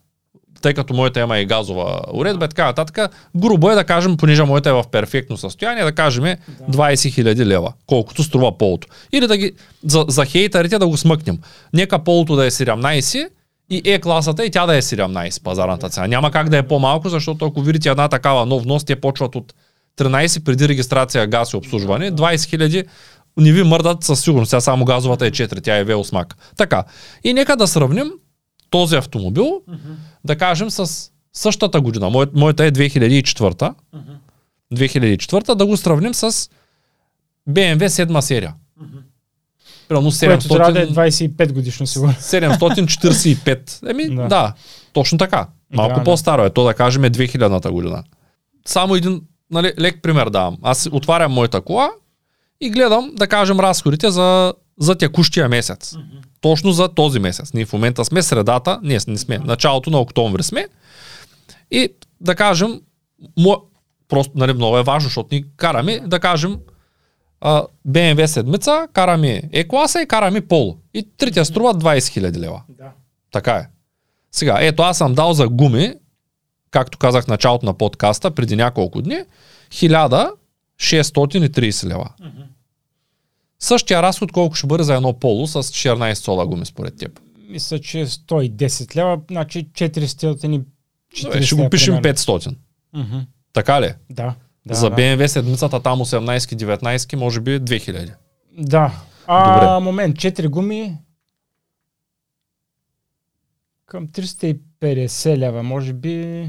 тъй като моята има и газова уредба и така нататък, грубо е да кажем, понеже моята е в перфектно състояние, да кажем 20 000 лева, колкото струва полото. Или да ги, за, за хейтерите да го смъкнем. Нека полото да е 17 и е класата и тя да е 17 пазарната цена. Няма как да е по-малко, защото ако видите една такава нов внос, те почват от 13 преди регистрация газ и обслужване, 20 хиляди не ви мърдат със сигурност. Сега само газовата е 4, тя е велосмак. Така. И нека да сравним този автомобил, да кажем с същата година. Моята е 2004. 2004 да го сравним с BMW 7 серия. Примерно Което трябва да е 700, 25 годишно, сигурно. 745. Еми, да. Да. точно така. Малко Да, да. по-старо е, то да кажем е 2000-та година. Само един нали, лек пример давам. Аз отварям моята кола и гледам, да кажем, разходите за, за текущия месец. Точно за този месец. Ние в момента сме средата, ние не сме, началото на октомври сме. И да кажем, мо, просто нали, много е важно, защото ни караме, да кажем, а, BMW седмица, караме E-класа и караме Polo. И трите струват 20 000 лева. Да. Така е. Сега, ето аз съм дал за гуми, както казах в началото на подкаста, преди няколко дни, 1630 лева. Същия разход колко ще бъде за едно поло с 14 сола гуми според теб. Мисля, че е 110 лева, значи 400 ни Добре, ще го пишем 500. Мгм. Така ли? Да. Да за да. BMW седмицата там 18-19, може би 2000. Да. А, Добре. момент, 4 гуми към 350 лева, може би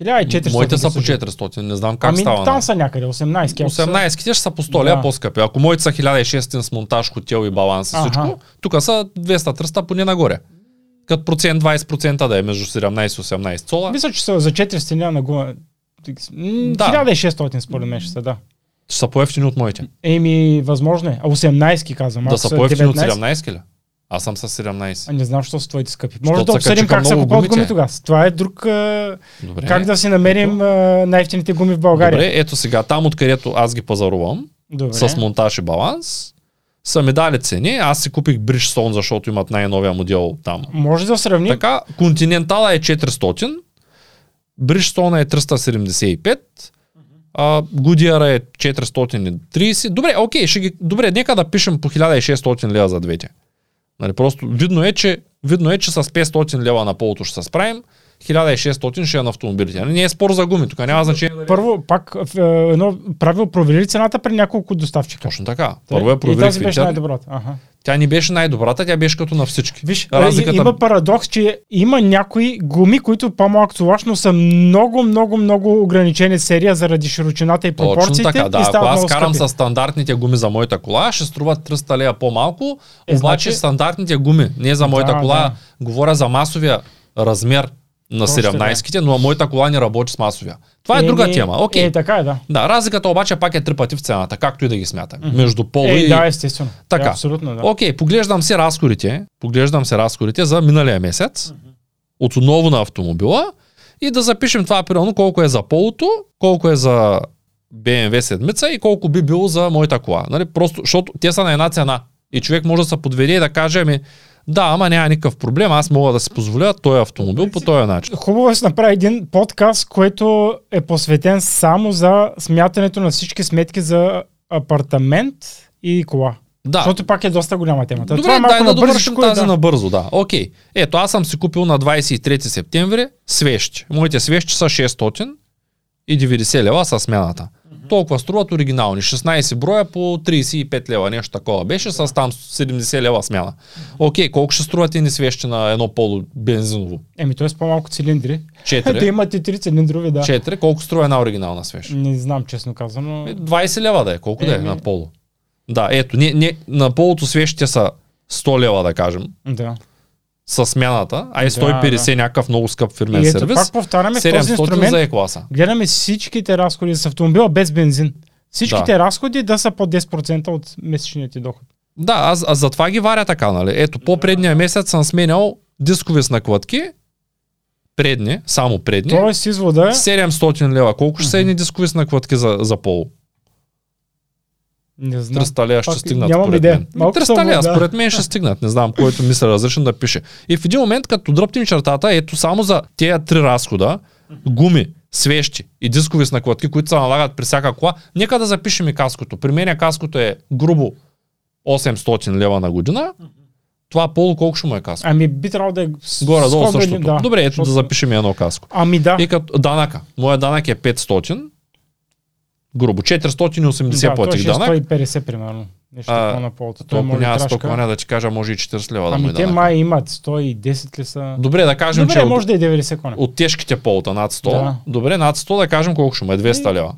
1400. Моите са по мисля, че. 400, не знам как Ами става. там са някъде, 18. ако са- 18-ките ще са по 100 лева Да. по-скъпи. Ако моите са 1600 с монтаж, хотел и баланс и всичко, тук са 200-300 поне нагоре. Като процент 20% да е между 17 и 18 сола, Мисля, че са за 400 лева на гума. Да. 1600 според мен ще са, да. ще са по-ефтини от моите. Еми, възможно е. А 18 казвам. Да са са по-ефтини от 19. 17 ли? Аз съм с 17. А не знам, що са твоите скъпи. Може да се обсъдим как се купуват гуми тогава. Това е друг... Добре. Как да си намерим най-ефтините гуми в България. Добре, ето сега, там откъдето аз ги пазарувам, Добре. с монтаж и баланс, са ми дали цени. Аз си купих Bridgestone, защото имат най-новия модел там. Може да сравним. Така, Континентала е 400, Bridgestone е 375, а, е 430. Добре, окей, ще ги, добре, нека да пишем по 1600 лева за двете. Нали, просто видно е, че, видно е, че с 500 лева на полото ще се справим, 1600 ще е на автомобилите. Нали, Не е спор за гуми, тук няма значение. дали- Първо, пак е, едно правило провери цената при няколко доставчика. Точно така. Първо я и проверих тази беше най-добрата. Ага. Тя не беше най-добрата, тя беше като на всички. Виж, Разликата- Разликата... има парадокс, че има някои гуми, които по-малко товаш, но са много, много, много ограничени серия заради широчината и Точно пропорциите така, да. и Ако аз карам с стандартните гуми за моята кола, ще струват 300 лея по-малко, Е, обаче значи- стандартните гуми, не за моята Да, кола, да. говоря за масовия размер на Точно 17-ките, но моята кола не работи с масовия. Това е друга Еми, тема. Окей. Е, така е, да. Да, разликата обаче пак е три пъти в цената, както и да ги смятаме. Между поло Е, и... да, естествено. Така. Е, абсолютно, да. Окей, поглеждам се разходите, поглеждам се разходите за миналия месец, от отново на автомобила и да запишем това примерно колко е за полото, колко е за BMW седмица и колко би било за моята кола. Нали? Просто, защото те са на една цена. И човек може да се подведе и да каже, ами, да, ама няма никакъв проблем, аз мога да си позволя този автомобил по този начин. Хубаво е се направи един подкаст, който е посветен само за смятането на всички сметки за апартамент и кола. Да. Защото пак е доста голяма темата. Добре, Това е дай малко да довършим тази да. набързо, да. Окей. Ето, аз съм си купил на 23 септември свещи. Моите свещи са 690 лева с смяната. Толкова струват оригинални. 16 броя по 35 лева, нещо такова беше, с там 70 лева смяна. Окей, колко ще струват едни свещи на едно поло бензиново? Еми, т.е. по-малко цилиндри. 4. да имате три цилиндрови, да. 4. Колко струва една оригинална свещ? Не знам, честно казано. Е, 20 лева да е. Колко да е Еми. на поло? Да, ето, не, не, на полото свещите са 100 лева, да кажем, Да. С смяната, а и Да, 150 някакъв много скъп фирмен И ето, сервис. пак повтаряме, в този 700 инструмент за Е-класа. гледаме всичките разходи с автомобила без бензин. Всичките Да. разходи да са под 10% от месечният ти доход. Да, аз, аз затова ги варя така, нали? Ето, по-предния месец съм сменял дискови с накладки, предни, само предни, Тоест извода е, 700 лева. Колко ще са едни дискови с накладки за, за поло? Не знам. 300 лева ще стигнат нямам според идея. мен. Ми, Малко 300 съм, лева, да. според мен ще стигнат. Не знам, който мисля различно да пише. И в един момент, като дръпнем чертата, ето само за тези три разхода, гуми, свещи и дискови с накладки, които се налагат при всяка кола, нека да запишем и каското. При мен каското е грубо 800 лева на година. Това поло колко ще му е каско? Ами би трябвало да е Горе-долу същото. да, Добре, ето да защото- запишем едно каско. Ами да. И като данъка. Моя данък е 500. Грубо. 480 да, платих е данък. 150 примерно. Нещо А, на полото. Той може няма трашка. стокване да ти кажа, може и 40 лева да му е Ами те данък. май имат 110 ли са? Добре, да кажем, Добре, че може от, да е 90 коня. от тежките полта над 100. Да. Добре, над 100 да кажем колко ще му е 200 лева.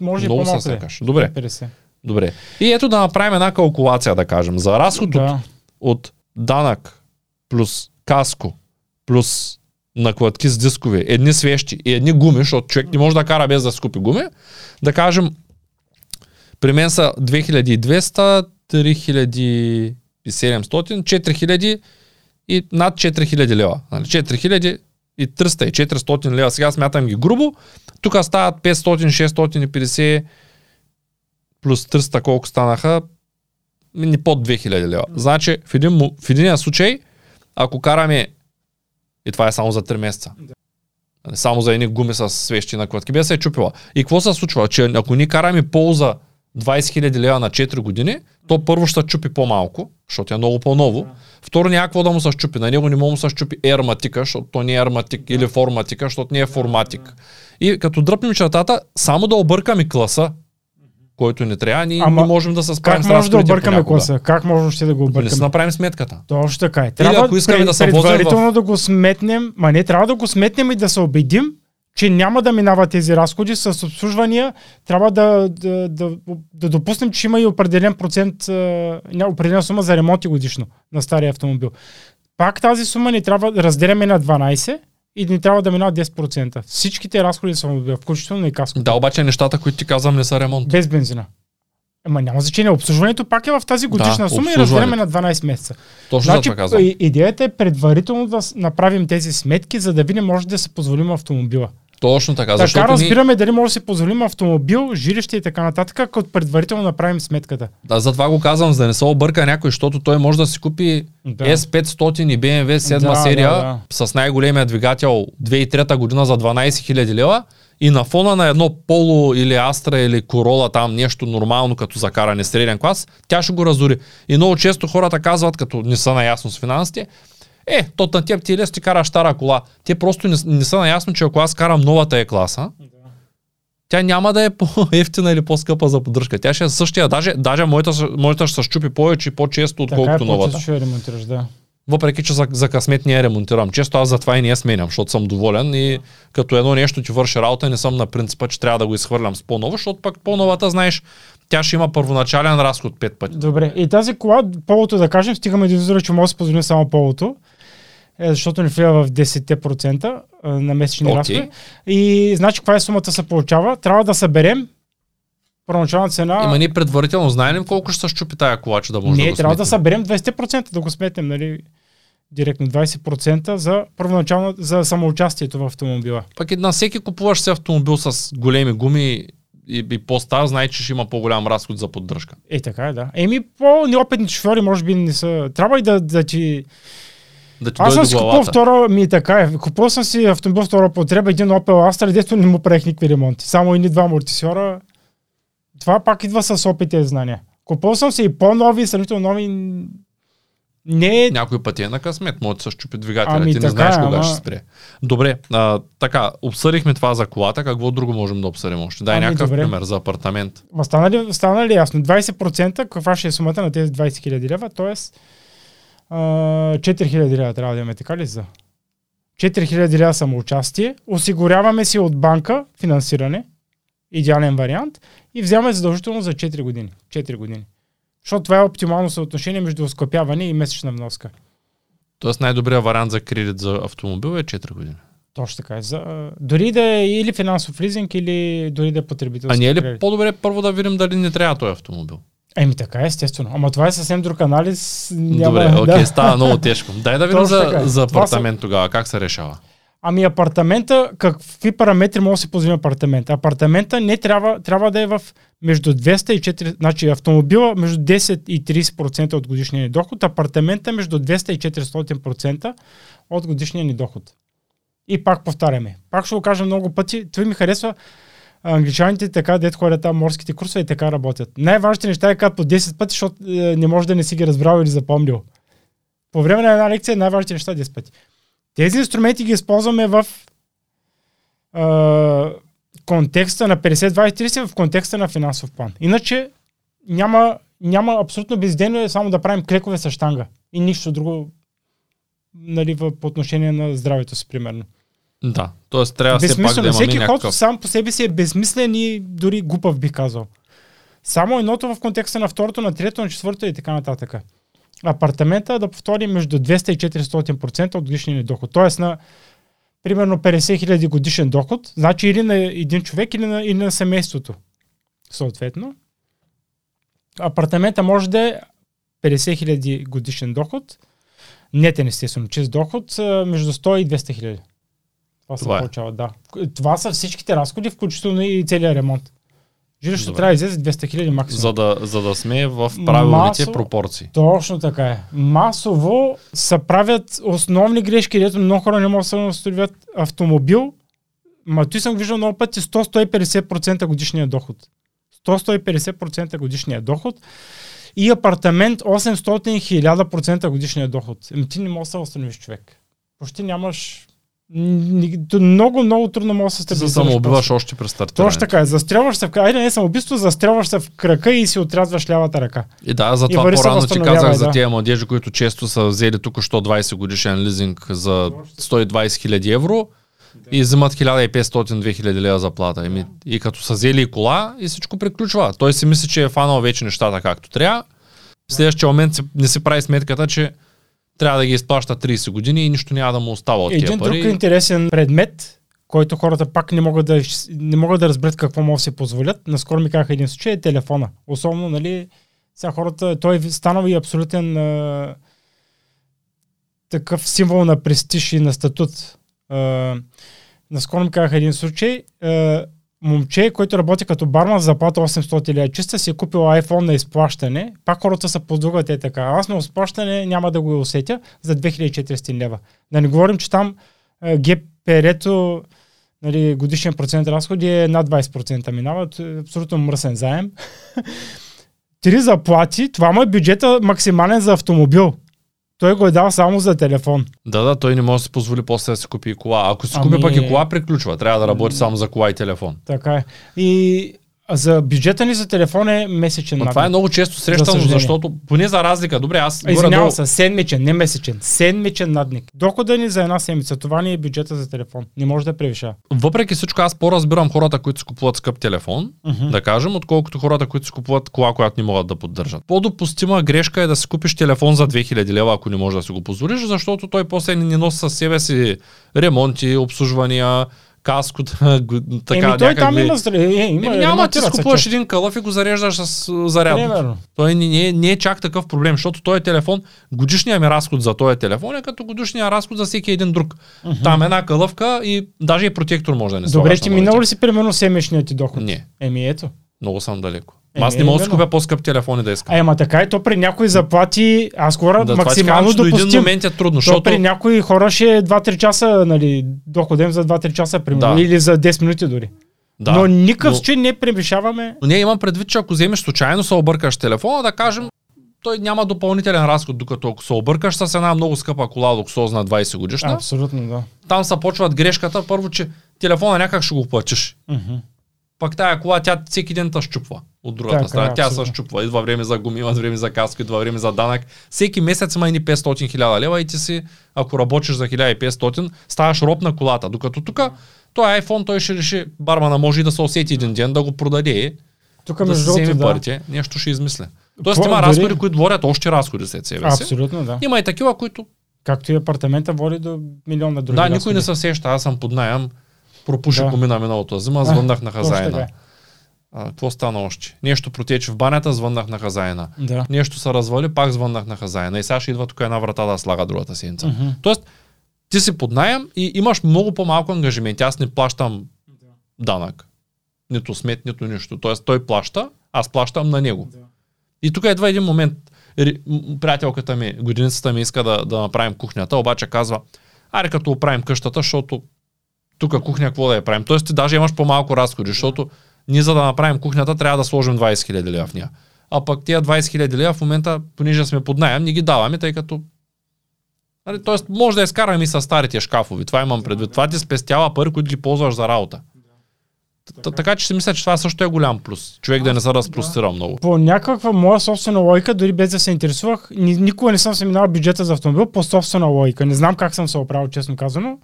Може и Много по-малко се да е. Добре. 50. Добре. И ето да направим една калкулация, да кажем. За разход от, Да. от данък плюс каско плюс накладки с дискове, едни свещи и едни гуми, защото човек не може да кара без да си купи гуми, да кажем, при мен са 2200, 3700, 4000 и над 4000 лева. Нали? 4300 и 400 лева. Сега смятам ги грубо. Тук стават 500, 650 плюс 300 колко станаха, не под 2000 лева. Значи в, един, в единия случай, ако караме, и това е само за 3 месеца, Нали, само за едни гуми с свещи на клетки, без се е чупила. И какво се случва? Че ако ни караме полза 20 000 лева на 4 години, то първо ще чупи по-малко, защото е много по-ново. Второ, някакво да му се щупи. На него не може да му се щупи ерматика, защото то не е ерматик, или форматика, защото не е форматик. И като дръпнем чертата, само да объркаме класа, който не трябва, ние Ама не можем да се справим Как с може да объркаме понякога. класа? Как може ще да го Не си объркаме? направим сметката. Точно така е. Трябва ако искаме пред- да се предварително да го сметнем, ма не трябва да го сметнем и да се убедим, че няма да минава тези разходи с обслужвания. Трябва да, да, да, да допуснем, че има и определен процент, определена сума за ремонти годишно на стария автомобил. Пак тази сума ни трябва да разделяме на 12 и ни трябва да минава 10%. Всичките разходи са автомобила, включително и каско. Да, обаче нещата, които ти казвам, не са ремонт. Без бензина. Ама няма значение. Обслужването пак е в тази годишна Да, сума и разделяме на 12 месеца. Точно Значи, това казвам. идеята е предварително да направим тези сметки, за да видим може да се позволим автомобила. Точно така, Така защото ни, разбираме дали може да се позволим автомобил, жилище и така нататък, ако предварително направим сметката. да, затова го казвам, за да не се обърка някой, защото той може да си купи Да. S500 и BMW 7 Да, серия да, с най-големия двигател 2003 година за 12 000 лева и на фона на едно Поло или Астра или Корола там нещо нормално като за каране среден клас, тя ще го разори. И много често хората казват, като не са наясно с финансите, е, то на теб ти е лесно, ти караш стара кола. Те просто не, не са наясно, че ако аз карам новата е класа, тя няма да е по-ефтина или по-скъпа за поддръжка. Тя ще е същия. Даже, даже моята, моята ще се щупи повече и по-често, е, отколкото новата. по-често ще ремонтираш, да. Въпреки, че за, за късмет не я ремонтирам. Често аз затова и не я сменям, защото съм доволен и като едно нещо ти върши работа, не съм на принципа, че трябва да го изхвърлям с по-ново, защото пък по-новата, знаеш, тя ще има първоначален разход 5 пъти. Добре. И тази кола, полото да кажем, стигаме до извода, че може да се само полото. Е, защото не влива в 10% а, на месечни Окей. разходи. И значи каква е сумата се получава? Трябва да съберем първоначална цена. Има ние предварително знаем колко ще се щупи тая кола, че да може Не, да го трябва да съберем 20%, да го сметнем, нали? Директно 20% за първоначално за самоучастието в автомобила. Пък и на всеки купуваш си автомобил с големи гуми и, и по-стар, знае, че ще има по-голям разход за поддръжка. Е, така е, да. Еми, по-неопитни шофьори, може би не са. Трябва и да, да ти. Да ти Аз съм си главата. втора, ми така е. Купил съм си автомобил втора потреба, един Opel Astra, дето не му правих никакви ремонти. Само едни два амортисьора. Това пак идва с опит и знания. Купил съм си и по-нови, сравнително нови. Не е Някой пъти е на късмет, може да се щупи двигателя, Ами ти не знаеш е, кога ама- ще спре. Добре, а, така, обсъдихме това за колата, какво друго можем да обсъдим още? Дай Ами, някакъв добре. пример за апартамент. Стана ли, стана ли ясно? 20% каква ще е сумата на тези 20 000 лева, т.е. 4 000 лева трябва да имаме, така ли за? 4 000 лева самоучастие, осигуряваме си от банка финансиране, идеален вариант, и вземаме задължително за 4 години. 4 години. Защото това е оптимално съотношение между оскъпяване и месечна вноска. Тоест най-добрият вариант за кредит за автомобил е 4 години. Точно така. е. За, дори да е или финансов лизинг, или дори да е потребителски А не е ли кредит. по-добре първо да видим дали не трябва този автомобил? Еми така, естествено. Ама това е съвсем друг анализ. Няма, Добре, окей, да. става много тежко. Дай да видим за, е. за апартамент тогава, как се решава. Ами апартамента, какви параметри може да си позволим апартамента? Апартамента не трябва, трябва да е в между 200 и 4, значи автомобила между 10 и 30% от годишния ни доход, апартамента между 200 и 400% от годишния ни доход. И пак повтаряме. Пак ще го кажа много пъти. Това ми харесва англичаните така, дет ходят там морските курсове и така работят. Най-важните неща е казват по 10 пъти, защото е, не може да не си ги разбрал или запомнил. По време на една лекция най-важните неща 10 пъти. Тези инструменти ги използваме в а, контекста на 50-20-30, в контекста на финансов план. Иначе няма, няма абсолютно бездейно е само да правим клекове с штанга и нищо друго нали, по отношение на здравето си, примерно. Да, т.е. трябва все пак да имаме Всеки ход някакъв... сам по себе си е безсмислен и дори глупав бих казал. Само едното в контекста на второто, на трето, на четвърто и така нататък. Апартамента да повторим между 200 и 400% от годишния ни доход. Тоест на примерно 50 000 годишен доход, значи или на един човек, или на, или на семейството. Съответно. Апартамента може да е 50 000 годишен доход, нетен естествено, чист доход, между 100 и 200 хиляди. Това се Това е. получава, да. Това са всичките разходи, включително и целият ремонт. Жилището Добре. трябва да излезе 200 хиляди максимум. За да, за да сме в правилните Масово- пропорции. Точно така е. Масово се правят основни грешки, където много хора не могат да се установят автомобил. Ма той съм виждал много пъти 100-150% годишния доход. 100-150% годишния доход и апартамент 800-1000% годишния доход. Еми ти не можеш да се установиш човек. Почти нямаш... Много, много трудно можеш да се стабилизираш самоубиваш после. още при стартиране. Точно така е. Застрелваш се в крак. Айде не самоубийство, застрелваш се в крака и си отрязваш лявата ръка. И да, И върви се по-рано ти казах за да. тези младежи, които често са взели тук 120 годишен лизинг за 120 хиляди евро и взимат 1500-2000 лева заплата. Еми, и като са взели и кола и всичко приключва. Той си мисли, че е фанал вече нещата както трябва. В следващия момент не си прави сметката, че трябва да ги изплаща 30 години и нищо няма да му остава от Един тия друг пари. интересен предмет, който хората пак не могат да, не могат да разберат какво могат да си позволят. Наскоро ми казаха един случай е телефона. Особено, нали, сега хората, той станал и абсолютен а, такъв символ на престиж и на статут. А, наскоро ми казаха един случай. А, момче, който работи като барман за заплата 800 лева чиста, си е купил iPhone на изплащане. Пак хората са подлагат е така. Аз на изплащане няма да го усетя за 2400 лева. Да не говорим, че там е, ГПР-то нали, годишен процент разходи е над 20% минават. Е Абсолютно мръсен заем. Три заплати, това му е бюджета максимален за автомобил. Той го е дал само за телефон. Да, да, той не може да си позволи после да си купи и кола. Ако си Ами- купи пък и кола, приключва. Трябва да работи само за кола и телефон. Така е. И за бюджета ни за телефон е месечен. Но това е много често срещано, съжаление. защото поне за разлика, добре, аз Извинявам се, седмичен, не месечен. Седмичен надник. Дохода ни за една седмица. Това ни е бюджета за телефон. Не може да превишава. въпреки всичко, аз по-разбирам хората, които си купуват скъп телефон, Мгм. да кажем, отколкото хората, които си купуват кола, която не могат да поддържат. По-допустима грешка е да си купиш телефон за 2000 лева, ако не можеш да си го позволиш, защото той после не носи със себе си ремонти, обслужвания, каско, така, Еми, той там има, е, има Еми, няма, ти ремонтират си се купуваш често. един кълъв и го зареждаш с а, зарядно. Той не, не, е- не е чак такъв проблем, защото този телефон, годишният ми разход за този телефон е като годишния разход за всеки един друг. Там една кълъвка и даже и протектор може да не Добре, ти на минал ли си примерно седмичният ти доход? Не, Еми ето. много съм далеко. Еми, аз не мога да си купя по-скъп телефон и да искам. Ама така е, то при някои заплати, аз говоря да, това максимално казвам, че до един допустим. момент е трудно, То защото при някои хора ще е 2-3 часа, нали, доходем за 2-3 часа, примерно, Да. или за 10 минути дори. да, но никакъв но- не превишаваме. Но ние имам предвид, че ако вземеш случайно се объркаш телефона, да кажем, той няма допълнителен разход, докато ако се объркаш с една много скъпа кола луксозна 20 годишна, Абсолютно, да. там се почват грешката, първо, че телефона някак ще го платиш. Мгм. Пък тая кола, тя всеки ден те щупва от другата Така страна. Тя се щупва. Идва време за гуми, идва време за каска, идва време за данък. Всеки месец има и 500 хиляда лева и ти си, ако работиш за 1500, ставаш роб на колата. Докато тук, той iPhone, той ще реши, бармана може и да се усети един ден, да го продаде, Тук да между вземе да. парите, нещо ще измисля. Тоест По- има дори- разходи, които водят още разходи след себе си. Абсолютно, да. Има и такива, които Както и апартамента води до милион на други да, никой разходи. не се сеща. Аз съм под найем. Пропуши Да. комина миналото зима, звъннах на е. А, какво стана още? Нещо протече в банята, звъннах на хазаина. Да. Нещо се развали, пак звъннах на хазаина. И сега ще идва тук една врата да слага другата седмица. Мгм. Тоест, ти си под найем и имаш много по-малко ангажименти. Аз не плащам данък. Нито смет, нито нищо. Тоест, той плаща, аз плащам на него. И тук идва един момент. Приятелката ми, годиницата ми иска да, да направим кухнята, обаче казва, аре като оправим къщата, защото тук кухня какво да я правим. Тоест ти даже имаш по-малко разходи, защото ние за да направим кухнята трябва да сложим 20 000 лева в нея. А пък тия 20 000 лева в момента, понеже сме под найем, не ги даваме, тъй като Нали, Тоест, може да изкараме и с старите шкафови. Това имам предвид. Това ти спестява пари, които ги ползваш за работа. Т- Така че си мисля, че това също е голям плюс. Човек да не се разпростира много. По някаква моя собствена логика, дори без да се интересувах, ни, никога не съм се минал бюджета за автомобил по собствена логика. Не знам как съм се оправил, честно казано.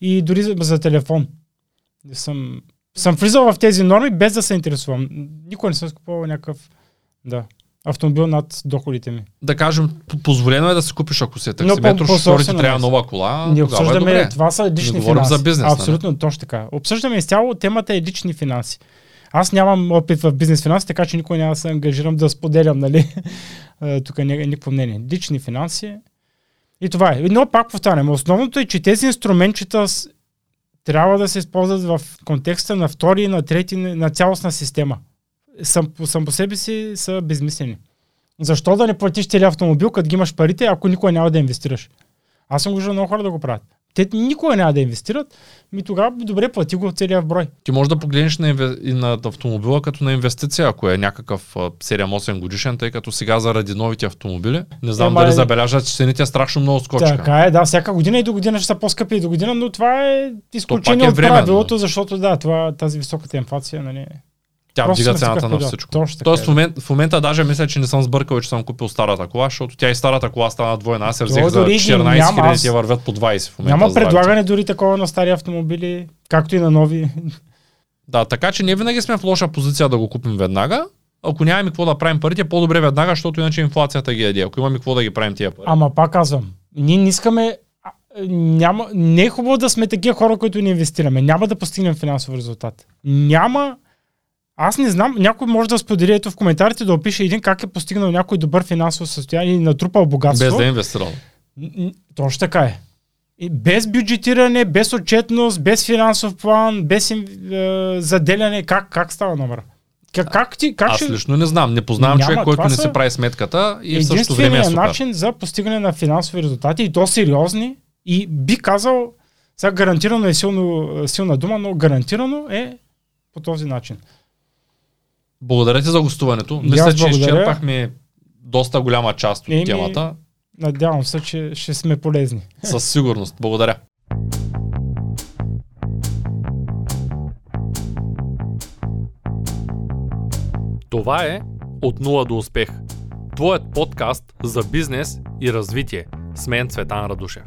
И дори за, за телефон. Не Съм, съм влизал в тези норми без да се интересувам. Никога не съм скупувал някакъв да, автомобил над доходите ми. Да кажем, позволено е да си купиш, ако си е Но по- таксиметр, по шофьорите трябва нова кола. Ние е обсъждаме, добре. това са лични Не финанси. за бизнес, нали? Абсолютно, точно така. Обсъждаме изцяло, темата е лични финанси. Аз нямам опит в бизнес финанси, така че никой няма да се ангажирам да споделям, нали? Е, Тук не, никакво мнение. Лични финанси. И това е. Но пак повтарям, основното е, че тези инструментчета трябва да се използват в контекста на втори на трети, на цялостна система. Сам, сам по себе си са безмислени. Защо да не платиш целият автомобил, като ги имаш парите, ако никога няма да инвестираш? Аз съм виждал много хора да го правят. Те никога няма да инвестират, ми тогава добре плати го целия в брой. Ти можеш да погледнеш на, инве... и на автомобила като на инвестиция, ако е някакъв а, 7-8 годишен, тъй като сега заради новите автомобили, не знам Ема дали е- забележат, че цените страшно много скочиха. Така е, да, всяка година и до година ще са по-скъпи и до година, но това е изключение е от правилото, защото да, това, тази високата инфлация, нали, Тя Просто вдига цената на всичко. Точно така Тоест е. в, момент, в момента даже мисля, че не съм сбъркал, че съм купил старата кола, защото тя и старата кола стана двойна. Аз я взех за дори ги 14 няма, 000 аз- те вървят по 20 в момента. няма предлагане дори такова на стари автомобили, както и на нови. Да, така че не винаги сме в лоша позиция да го купим веднага. Ако нямаме какво да правим парите, по-добре веднага, защото иначе инфлацията ги яде. Ако имаме какво да ги правим тия пари. Ама пак казвам, ние не искаме. Няма, не е хубаво да сме такива хора, които не инвестираме. Няма да постигнем финансов резултат. Няма. Аз не знам, някой може да сподели ето в коментарите да опише един как е постигнал някой добър финансово състояние и натрупал богатство. Без да е инвестирал. Точно така е. И без бюджетиране, без отчетност, без финансов план, без е, заделяне, как, как става номер? Как, как ти, как Аз ще... лично не знам. Не познавам Няма, човек, който не си прави сметката и в същото време е супер. начин за постигане на финансови резултати и то сериозни и би казал, сега гарантирано е силно, силна дума, но гарантирано е по този начин. Благодаря ти за гостуването. Мисля, че изчерпахме доста голяма част от Еми, темата. Надявам се, че ще сме полезни. Със сигурност. Благодаря. Това е От нула до успех. Твоят подкаст за бизнес и развитие. С мен Цветан Радушев.